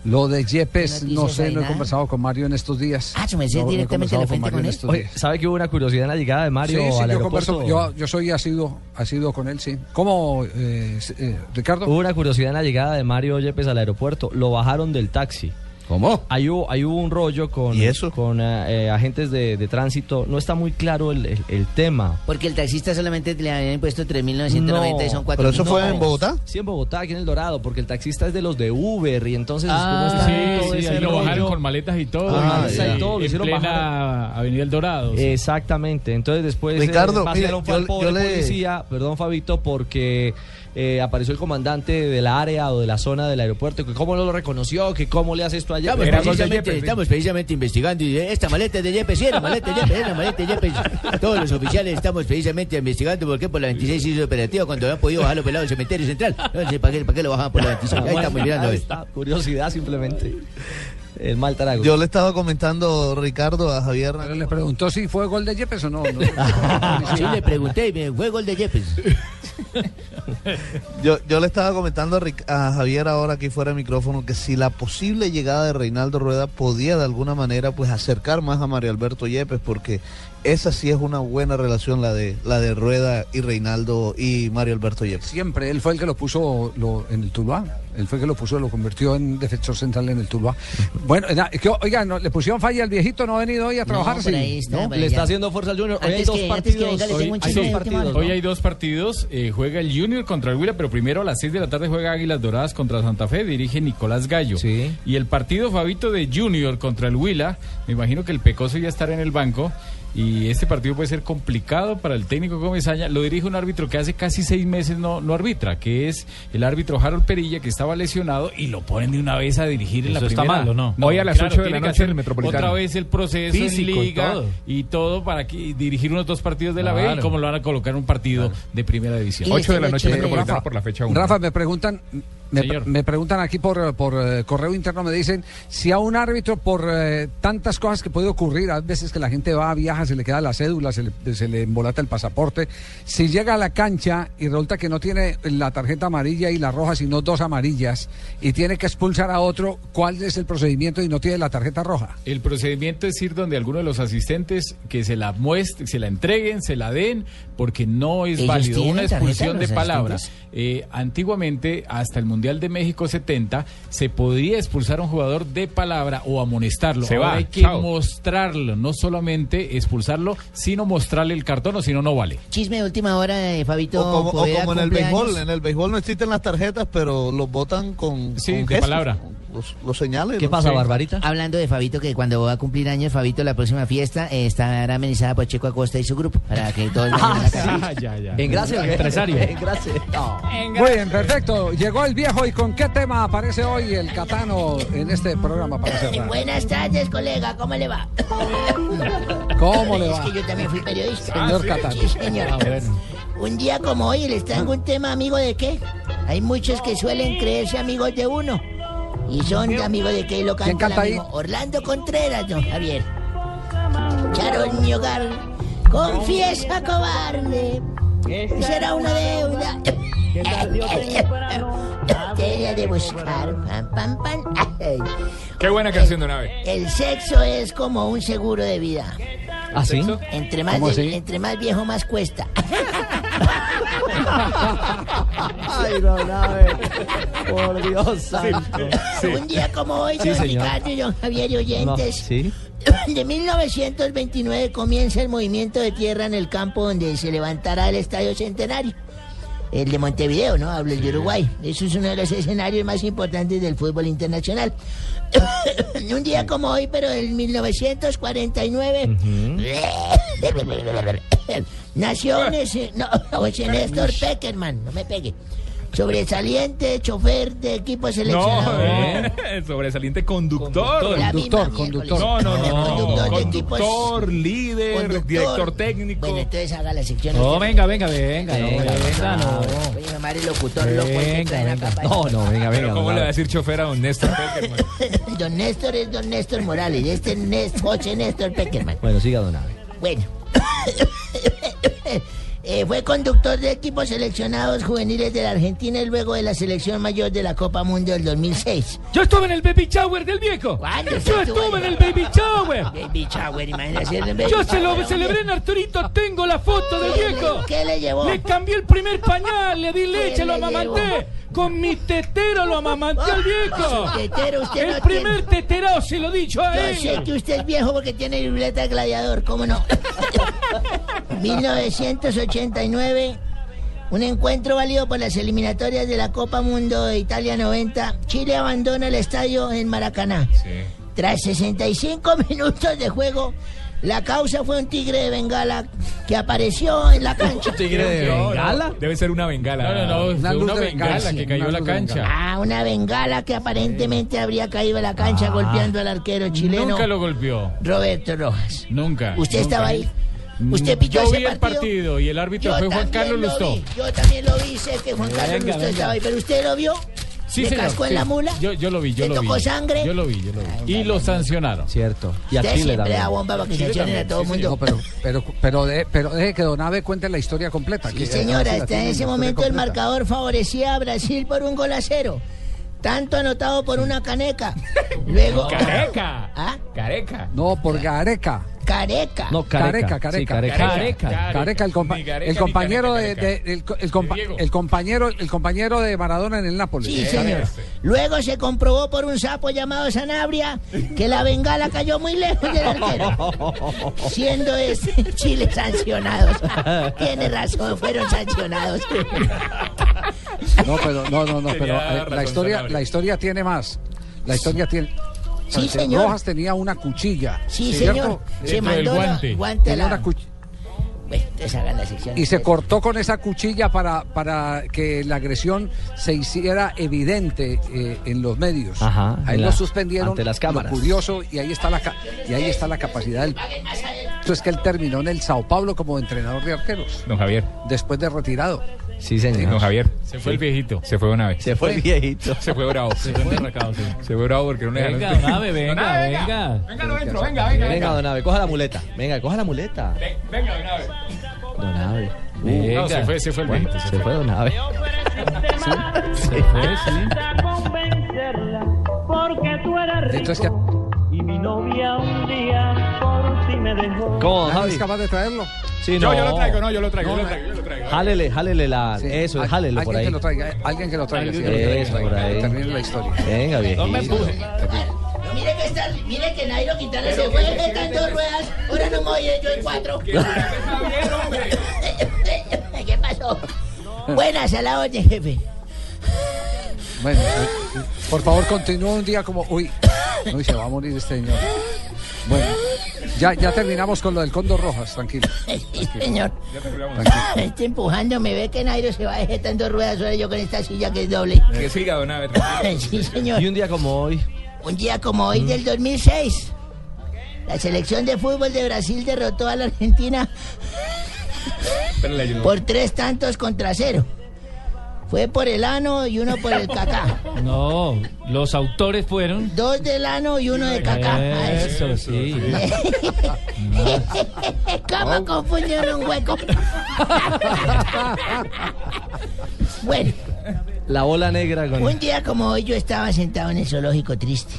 Lo de Yepes, ¿Qué no sé, no he conversado con Mario en estos días. Ah, su merced No, no directamente conversado le frente con él. Oye. ¿sabe que hubo una curiosidad en la llegada de Mario Sí, sí, al yo, converso- yo, yo soy asiduo, asiduo con él, sí. ¿Cómo, eh, eh, Ricardo? Hubo una curiosidad en la llegada de Mario Yepes al aeropuerto. Lo bajaron del taxi. ¿Cómo? Ahí hubo, ahí hubo un rollo con, ¿Y eso? con eh, eh, agentes de, de tránsito. No está muy claro el, el- el tema. Porque el taxista solamente le habían impuesto 3.990 y son 4.000. ¿Pero eso fue No. en Bogotá? Sí, en Bogotá, aquí en El Dorado, porque el taxista es de los de Uber y entonces Ah, no en sí, sí, ahí lo bajaron con maletas y todo. Con Ah, maletas ya. y todo, lo en hicieron plena bajar. Avenida El Dorado. sí. Exactamente. Entonces después Ricardo, eh, pasaron mire, yo- yo le- policía, perdón Fabito, porque eh, apareció el comandante del área o de la zona del aeropuerto, que cómo no lo reconoció, que cómo le hace esto allá. Estamos Era de precisamente, estamos precisamente investigando y esta maleta de Yepes, la maleta de Yepes, es la maleta de Yepes. [LAUGHS] Todos los oficiales estamos precisamente investigando por qué por la 26 hizo operativo cuando habían podido bajarlo pelado del cementerio central. No sé para qué, para qué lo bajaban por la 26. Ahí estamos mirando. Ahí está, curiosidad simplemente. El mal tarago. Yo le estaba comentando, Ricardo, a Javier. Pero le preguntó si fue gol de Yepes o no. no. [LAUGHS] Sí, le pregunté y me fue gol de Yepes. [LAUGHS] Yo, yo le estaba comentando a, Ric- a Javier ahora aquí fuera de micrófono que si la posible llegada de Reinaldo Rueda podía de alguna manera pues acercar más a Mario Alberto Yepes porque esa sí es una buena relación la de la de Rueda y Reinaldo y Mario Alberto Yepes. Siempre, él fue el que lo puso lo- en el Tuluá. Él fue el que lo puso, lo convirtió en defensor central en el Tuluá. [LAUGHS] Bueno, na- que, oiga, ¿no, ¿le pusieron falla al viejito? ¿No ha venido hoy a trabajar? Le está haciendo fuerza al Junior. Hoy hay dos que- partidos. venga, Hoy- hay dos partidos. hora. Hoy hay dos partidos. eh, juega el Junior contra el Huila, pero primero a las 6 de la tarde juega Águilas Doradas contra Santa Fe. Dirige Nicolás Gallo. Sí. Y el partido Fabito de Junior contra el Huila. Me imagino que el Pecoso ya estará en el banco. Y este partido puede ser complicado para el técnico Comesaña. Lo dirige un árbitro que hace casi seis meses no, no arbitra, que es el árbitro Harold Perilla, que estaba lesionado y lo ponen de una vez a dirigir en Eso la está primera. mal, ¿o no? Hoy a las ocho de la noche en el Metropolitano. Otra vez el proceso Físico en liga todo. y todo para que, dirigir unos dos partidos de la B y Claro. cómo lo van a colocar en un partido de primera división. Ocho de la noche Metropolitano Rafa, por la fecha uno. Rafa, me preguntan, me, Señor. me preguntan aquí por, por eh, correo interno, me dicen si a un árbitro por eh, tantas cosas que puede ocurrir, a veces que la gente va, viaja, se le queda la cédula, se le, se le embolata el pasaporte, si llega a la cancha y resulta que no tiene la tarjeta amarilla y la roja, sino dos amarillas, y tiene que expulsar a otro, ¿cuál es el procedimiento y no tiene la tarjeta roja? El procedimiento es ir donde alguno de los asistentes que se la muestre, se la entreguen, se la den, porque no es ¿Ellos válido una expulsión de palabras. Eh, antiguamente, hasta el Mundial de México 70, se podía expulsar a un jugador de palabra o amonestarlo. Se Ahora va, hay que chao. mostrarlo, no solamente expulsarlo, sino mostrarle el cartón, o si no, no vale. Chisme de última hora de Fabito O como, o Poveda, como en el béisbol, en el béisbol no existen las tarjetas, pero los votan con, Sí, con de gestos, palabra. Los, los señales. ¿Qué ¿no? pasa, Sí. Barbarita? Hablando de Fabito, que cuando va a cumplir años, Fabito, la próxima fiesta eh, estará amenizada por Checo Acosta y su grupo, para que [LAUGHS] a la casa. Ah, ya, ya. En gracia, ¿qué? Empresario. En gracia. No. Muy bien, perfecto. Llegó el viejo y con qué tema aparece hoy el Catano en este programa para cerrar. Buenas tardes, colega, ¿cómo le va? ¿Cómo le Es va? que yo también fui periodista. Señor Catano. Sí, señor. Ah, bueno. Un día como hoy les traigo un tema amigo de qué. Hay muchos que suelen creerse amigos de uno. ¿Y son amigos de qué? Lo canta, ¿Quién canta amigo Orlando Contreras, don Javier. Echaron mi hogar, confiesa cobarde. Será una deuda. Tela de buscar, pam, pam, pam. Qué buena canción de una vez. El sexo es como un seguro de vida. ¿Ah, sí? Entre más, ¿Cómo de- así? entre más viejo, más cuesta. [LAUGHS] Ay, no, nave. Por Dios santo. Un día como hoy, don señor. Ricardo y don Javier y No, oyentes, ¿Sí? [CLEARS THROAT] de 1929 comienza el movimiento de tierra en el campo donde se levantará el Estadio Centenario. El de Montevideo, ¿no? Hablo el de Uruguay. Eso es uno de los escenarios más importantes del fútbol internacional. [COUGHS] Un día como hoy, pero en 1949, [COUGHS] nació no, [COUGHS] ese Néstor Peckerman, no me pegue. Sobresaliente chofer de equipo seleccionado. No, eh, [LAUGHS] sobresaliente conductor. Conductor, conductor. No, no, no, no. Conductor líder, Conductor. director técnico. Bueno, entonces haga la sección. No, usted. venga, venga, venga, no, Venga, venga, no. Locutor loco Venga, traen venga. para- No, no, venga, Pero venga. ¿cómo le va a decir chofer a don Néstor Peckerman? [LAUGHS] Don Néstor es don Néstor Morales. Este es Nés- José Néstor Peckerman. Bueno, siga, don Abe. Bueno. [COUGHS] Eh, fue conductor de equipos seleccionados juveniles de la Argentina y luego de la selección mayor de la Copa Mundo del 2006. Yo estuve en el baby shower del viejo. ¿Cuándo Yo estuve en el baby shower. [LAUGHS] Baby shower, imagínese el baby Yo se lo celebré en Arturito, tengo la foto del ¿Qué le- viejo. qué le llevó? Le cambié el primer pañal, le di leche, lo amamanté. llevó? Con mi tetero lo amamanté al viejo. [LAUGHS] Tetero, usted El no primer teterao se lo he dicho a Yo él. sé que usted es viejo porque tiene libreta de gladiador, ¿cómo no? [LAUGHS] 1989, un encuentro válido por las eliminatorias de la Copa Mundo de Italia 90. Chile abandona el estadio en Maracaná. Tras 65 [LAUGHS] minutos de juego, la causa fue un tigre de Bengala que apareció en la cancha. Debe ser una bengala. No, no, no, Una de bengala bengala, que cayó a una la de cancha. Ah, una bengala que aparentemente habría caído a la cancha golpeando al arquero chileno Nunca lo golpeó. Roberto Rojas. Nunca. ¿Usted nunca. estaba ahí? ¿Usted pilló Yo ese vi el partido? y el árbitro Yo fue Juan también Carlos lo Lustó. vi, Yo también lo vi, sé que Juan Carlos Lustó venga. estaba ahí, pero ¿usted lo vio? Sí, ¿Le señor, cascó en sí. la mula? Yo, yo lo vi, yo ¿Le lo vi. tocó sangre? Yo lo vi, yo lo vi. Y lo sancionaron. Cierto. Y a Usted Chile siempre también. da bomba para que Chile sancionen a también, todo el sí, mundo. No, pero, pero, pero, de- pero deje que Don Abe cuente la historia completa. Sí, que- señora, así la hasta tiene, en la ese historia momento el completa. marcador favorecía a Brasil por un gol a cero. Tanto anotado por una caneca. [LAUGHS] Luego. Careca. ¿Ah? Careca. No, por Gareca. Careca. No, careca. Careca, Sí, careca. careca. Careca. Careca, el, compa- el compañero Careca, de, el, co- el compa- De Diego. el compañero el compañero de Maradona en el Nápoles. Sí, señor. Luego se comprobó por un sapo llamado Sanabria que la bengala cayó muy lejos del arquero. [LAUGHS] Siendo ese Chile sancionados. Tiene razón, fueron sancionados. No, pero no, no, no, pero eh, la historia la historia tiene más. La historia tiene Sí, señor. Rojas tenía una cuchilla. Sí, ¿cierto? señor. Se Dentro mandó la- guante. la... una cuch- Bueno, la sección. y se cortó con esa cuchilla para, para que la agresión se hiciera evidente eh, en los medios. Ajá, ahí lo suspendieron. ante las cámaras. Lo curioso y ahí está la ca- y ahí está la capacidad del. Esto es que él terminó en el Sao Paulo como entrenador de arqueros Don Javier. después de retirado. Sí, Don señor. Javier. Se fue el viejito. Se fue una vez. Se fue el viejito. Se fue bravo. Se fue enterracado, sí. fue bravo porque no le dejaron- Venga, don Abe, venga, Don Abe, venga. Venga, no entro, venga, venga. Venga, don Abe, coja la muleta. Venga, coja la muleta. Venga, Don. Don. No, se fue, se fue el viejito. Se fue Don. Se fue, sí. Porque tú eres Entonces, ¿qué? Y mi novia un día por ti me dejó. ¿Cómo, ¿Nadie Javi? es capaz de traerlo? Sí, Yo, no. yo lo traigo, no, yo lo traigo, No, yo lo no. traigo, yo lo traigo. Jálele, jálele la. Sí. Eso, Al- jálelo por ahí. que lo traiga, eh, alguien que lo traiga. sí, Eso, por ahí. termine la historia. Venga, viejito. No me empuje. No, mire que está, mire que Nairo Quintana se fue en dos ruedas. Ahora no me voy yo en cuatro. [LAUGHS] ¿Qué pasó? Buenas a la orden, jefe. Bueno, eh, por favor, continúa un día como. Uy, [LAUGHS] uy, se va a morir este señor. Bueno, ya, ya terminamos con lo del Cóndor Rojas, tranquilo. [LAUGHS] Sí, señor. tranquilo. [LAUGHS] Está empujando, me ve que Nairo se va dos ruedas, ahora yo con esta silla que es doble. Que siga, Don tranquilo. Sí, señor. Y un día como hoy. Un día como hoy del 2006, la selección de fútbol de Brasil derrotó a la Argentina Pero le ayudo. por tres tantos contra cero. Fue por el ano y uno por el cacá. [LAUGHS] No, los autores fueron. Dos del ano y uno de cacá. Eso, sí. [LAUGHS] ¿Cómo confundieron un hueco? [LAUGHS] bueno, La bola negra con. un día como hoy yo estaba sentado en el zoológico triste.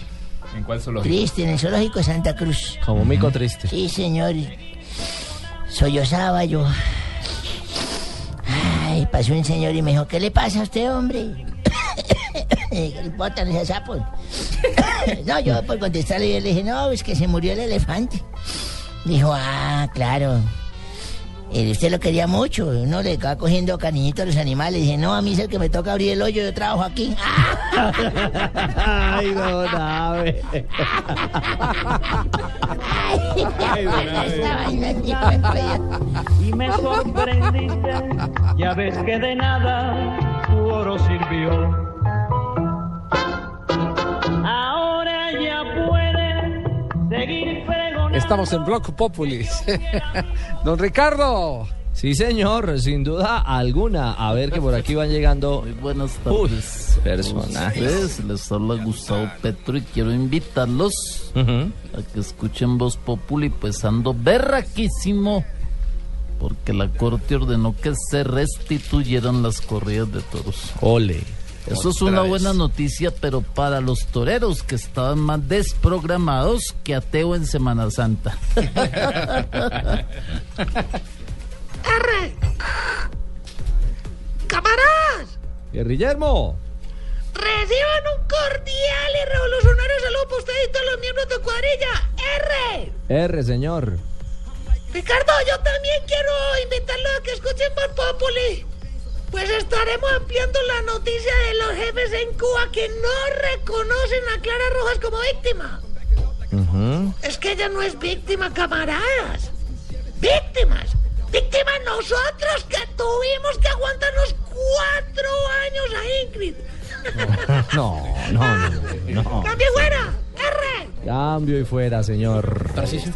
¿En cuál zoológico? Triste, en el zoológico de Santa Cruz. Como mico triste. Sí, señor. Sollozaba yo. Pasó un señor y me dijo, ¿qué le pasa a usted, hombre? [COUGHS] ¿Qué le importan esos sapos? no, yo por contestarle yo le dije, no, es que se murió el elefante. Dijo, ah, claro. Eh, usted lo quería mucho, uno le va cogiendo cariñito a los animales. Dije, no, a mí es el que me toca abrir el hoyo, yo trabajo aquí. [LAUGHS] Ay, sí me reía. Y me sorprendiste, ya ves que de nada tu oro sirvió. Ahora ya puedes seguir pregonando. Estamos en Block Populis. [LAUGHS] Don Ricardo. Sí, señor, sin duda alguna. A ver que por aquí van llegando. Buenas Uy, tardes. personajes. Les habla Gustavo Petro y quiero invitarlos a que escuchen Voz Populi, pues ando berraquísimo porque la corte ordenó que se restituyeran las corridas de toros. Ole. Eso es una vez. buena noticia, pero para los toreros que estaban más desprogramados que ateo en Semana Santa. [LAUGHS] ¡Arre! ¡Camaradas! Guillermo. Reciban un cordial y revolucionario saludo para ustedes y todos los miembros de cuadrilla. ¡R! R, señor. Ricardo, yo también quiero invitarlos a que escuchen Voz Populi. Pues estaremos ampliando la noticia de los jefes en Cuba que no reconocen a Clara Rojas como víctima. Es que ella no es víctima, camaradas. Víctimas. Víctimas nosotros que tuvimos que aguantarnos cuatro años a Ingrid. [LAUGHS] No, no, no. no. ¡Cambio fuera! ¡R! Cambio y fuera, señor. Tarcisio.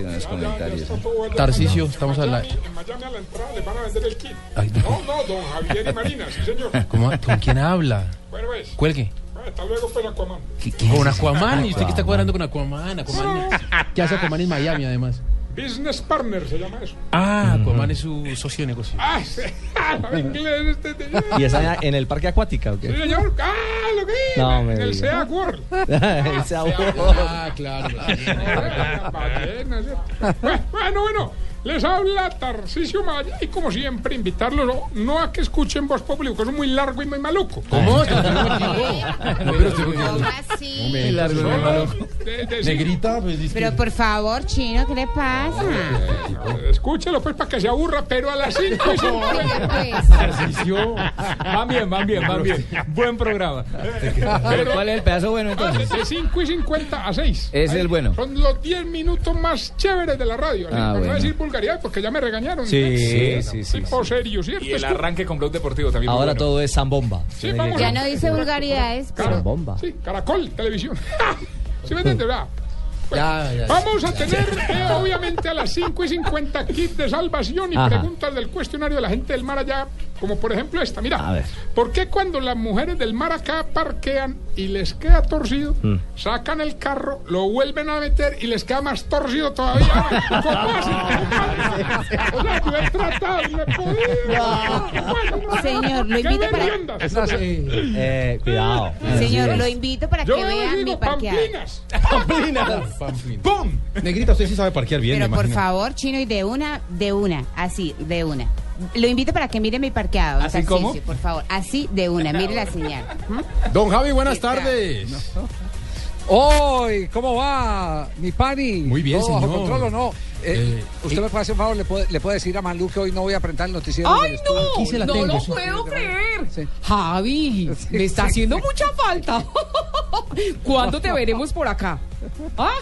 Tarcisio, estamos a la... Miami a la entrada les van a vender el kit. Ay, no. No, no, don Javier y Marina, sí señor. [LAUGHS] ¿Cómo- ¿Con quién habla? Bueno, pues. Cuelgue. Bueno, Hasta luego, pues, Aquaman. Con Aquaman. ¿Y usted qué está cuadrando con Aquaman? Aquaman. ¿Qué hace Aquaman en Miami, además? Business partner se llama eso. Ah, Aquaman es su socio de negocio. Ah, sí. [LAUGHS] Habla inglés este señor. ¿Y está en el parque acuática o Sí, qué? señor. Ah, lo que No me En el. SEA World. [LAUGHS] El SEA World. Ah, claro. Bueno, bueno. Les habla Tarcisio Maya y como siempre invitarlos no, no a que escuchen Voz Populi, porque es muy largo y muy maluco. ¿Cómo? Muy largo, muy maluco. Negrita, pues dice Pero por favor, chino, ¿qué le pasa? Escúchelo pues para que se aburra, pero a las 5 y 50. Tarcisio. Van bien, van bien, van bien. Buen programa. Pero ¿cuál es el pedazo bueno entonces? De 5 y 50 a 6. Es el bueno. Son los 10 minutos más chéveres de la radio. Ah, no decir vulgaridad, porque ya me regañaron. Sí, ¿sí? sí, sí, Tipo serio, ¿cierto? Y el arranque con Blog Deportivo también. Ahora bueno. todo es zambomba. Sí, vamos Ya a- no dice vulgaridades, pero... Zambomba. Sí, Caracol, televisión. [LAUGHS] ¿Sí me entiendes, verdad? Ya, ya. Vamos a tener, eh, obviamente, a las 5 y 50 kits de salvación y Ajá. preguntas del cuestionario de la gente del mar allá, como por ejemplo esta. Mira, A ver. ¿por qué cuando las mujeres del mar acá parquean y les queda torcido, Mm. sacan el carro, lo vuelven a meter y les queda más torcido todavía? ¿Cómo hacen? O sea, yo he tratado y Señor, lo ¿qué invito para-? Esa sí. Eh, cuidado. Señor, lo invito para Yo que vea les mi digo parqueado. pamplinas. Pamplín. ¡Pum! Negrita, usted sí sabe parquear bien, Pero por favor, chino, y de una, de una, así, de una. Lo invito para que mire mi parqueado. ¿Así cómo? Por favor, así de una, mire la señal. ¿Mm? Don Javi, buenas tardes. ¡Hoy! ¿Cómo va, mi pani? Muy bien, ¿Todo bajo señor. control o no? Eh, Eh, ¿Usted eh. me puede hacer un favor? ¿Le puede, le puede decir a Manu que hoy no voy a presentar el noticiero ¡Ay, estudio? Aquí se la no! tengo, No lo sí. puedo creer. Sí. Javi, me está haciendo mucha falta. [LAUGHS] ¿Cuándo te veremos por acá? ¿Ah?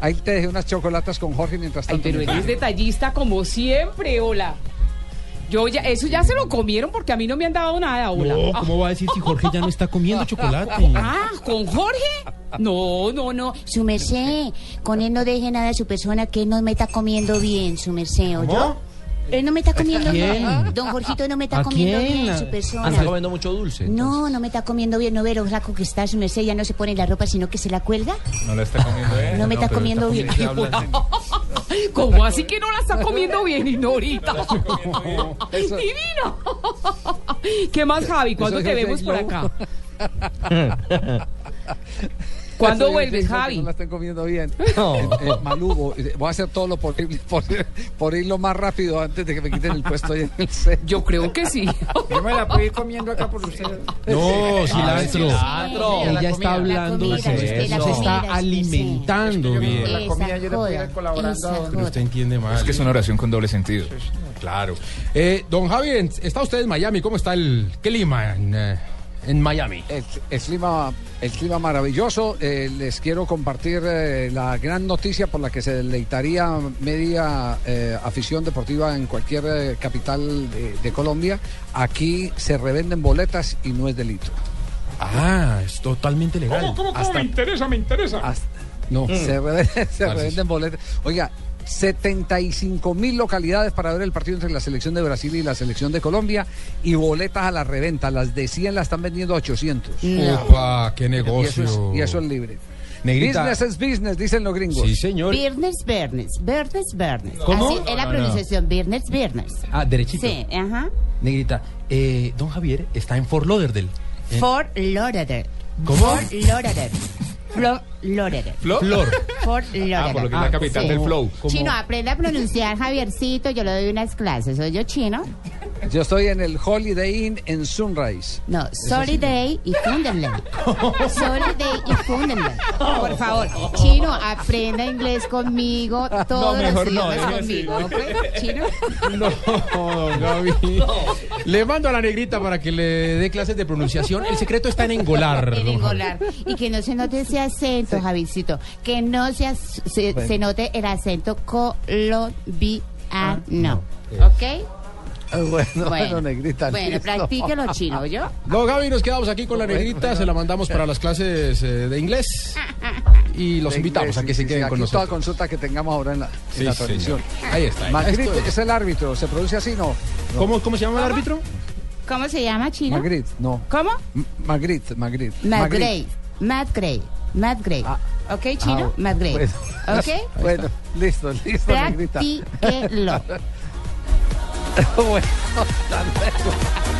Ahí te dejé unas chocolatas con Jorge mientras Ay, tanto. pero eres detallista como siempre, hola. Yo ya, eso ya se lo comieron porque a mí no me han dado nada, hola. No, Ah. ¿cómo va a decir si Jorge ya no está comiendo [LAUGHS] chocolate? Ah, ¿con Jorge? No, no, no. Su merced, con él no deje nada a su persona que él no me está comiendo bien, su merced, ¿oyó? Él no me está comiendo bien. Don Jorgito no me está ¿A comiendo quién? bien, su Ah, está persona. comiendo mucho dulce. No, no me está comiendo bien, no ve lo flaco que está, su merced, ya no se pone la ropa, sino que se la cuelga. No la está comiendo él. No me está comiendo bien. [LAUGHS] ¿qué hablas de- ¿Cómo así que no la está comiendo bien, Ignorita? Eso- ¡Divina! ¿Qué más, Javi? ¿Cuándo te vemos por acá? [LAUGHS] ¿Cuándo vuelves, Javi? No la estén comiendo bien. [LAUGHS] No. Eh, eh, Malú, voy- voy a hacer todo lo posible por, por ir lo más rápido antes de que me quiten el puesto ahí en el set. [LAUGHS] Yo creo que sí. [LAUGHS] Yo me la puedo ir comiendo acá por ustedes. No, cilantro. cilantro. Ella La está hablando La de Se comida, está alimentando Yo bien. la comida yo le puedo ir colaborando. Pero usted entiende mal. Es que es una oración con doble sentido. Claro. Eh, don Javi, está usted en Miami. ¿Cómo está el clima en, eh, en Miami? El, el clima, el clima maravilloso. Eh, les quiero compartir eh, la gran noticia por la que se deleitaría media eh, afición deportiva en cualquier eh, capital de, de Colombia. Aquí se revenden boletas y no es delito. Ah, es totalmente legal. ¿Cómo, cómo, cómo? Hasta- Me interesa, me interesa. Hasta- No. se, revenden, [LAUGHS] se revenden boletas. Oiga, 75 mil localidades para ver el partido entre la selección de Brasil y la selección de Colombia y boletas a la reventa. Las de 100 las están vendiendo a 800. Opa, qué Y eso, negocio. es, y eso es libre. Negrita. Business es business, dicen los gringos. Sí, señor. Viernes, viernes, viernes, viernes. ¿Cómo? Así es la No, no, no. pronunciación, viernes, viernes. Ah, derechito. Sí, ajá. Negrita, eh, don Javier está en Fort Lauderdale. En- Fort Lauderdale. ¿Cómo? Fort Lauderdale. Fort Lauderdale. ¿Flor? Flor. Fort Lauderdale. Ah, por lo que es la capital sí. del flow. Chino, aprende a pronunciar Javiercito. Yo le doy unas clases. ¿Soy yo chino? Yo estoy en el Holiday Inn en Sunrise. No, Sorry Day y Funderland. [LAUGHS] Sorry Day y Funderland. Por favor, chino, aprenda inglés conmigo. [LAUGHS] Todos mejor los no, idiomas conmigo. ¿no, pues, chino? [LAUGHS] No, Gaby. Le mando a la negrita para que le dé clases de pronunciación. El secreto está en engolar. En engolar. Y que no se note ese acento, Javicito. Que no se, as- se, Bueno. se note el acento colombiano. Ah, ¿Ok? Ah, [LAUGHS] Bueno, bueno, Bueno, negrita. bueno, listo. practíquelo chino, ¿yo? [LAUGHS] No, Gaby, nos quedamos aquí con la negrita. Se la mandamos para las clases eh, de inglés. [LAUGHS] Y los De invitamos a que inglés, se sí, queden sí, con aquí Toda nosotros. consulta que tengamos ahora en la, en Sí, la señor. transmisión. Ahí está. Magritte es. el árbitro. ¿Se produce así? No. no. ¿Cómo, ¿Cómo se llama el árbitro? ¿Cómo se llama chino? Magritte, no. ¿Cómo? M- Magritte, Magritte. Matt Gray. Matt Gray. Matt Gray. ¿Ok, chino? Ah, Matt Gray. bueno. ¿Ok? Bueno, listo, listo, negrita. Practíquelo. [LAUGHS] bueno, hasta luego.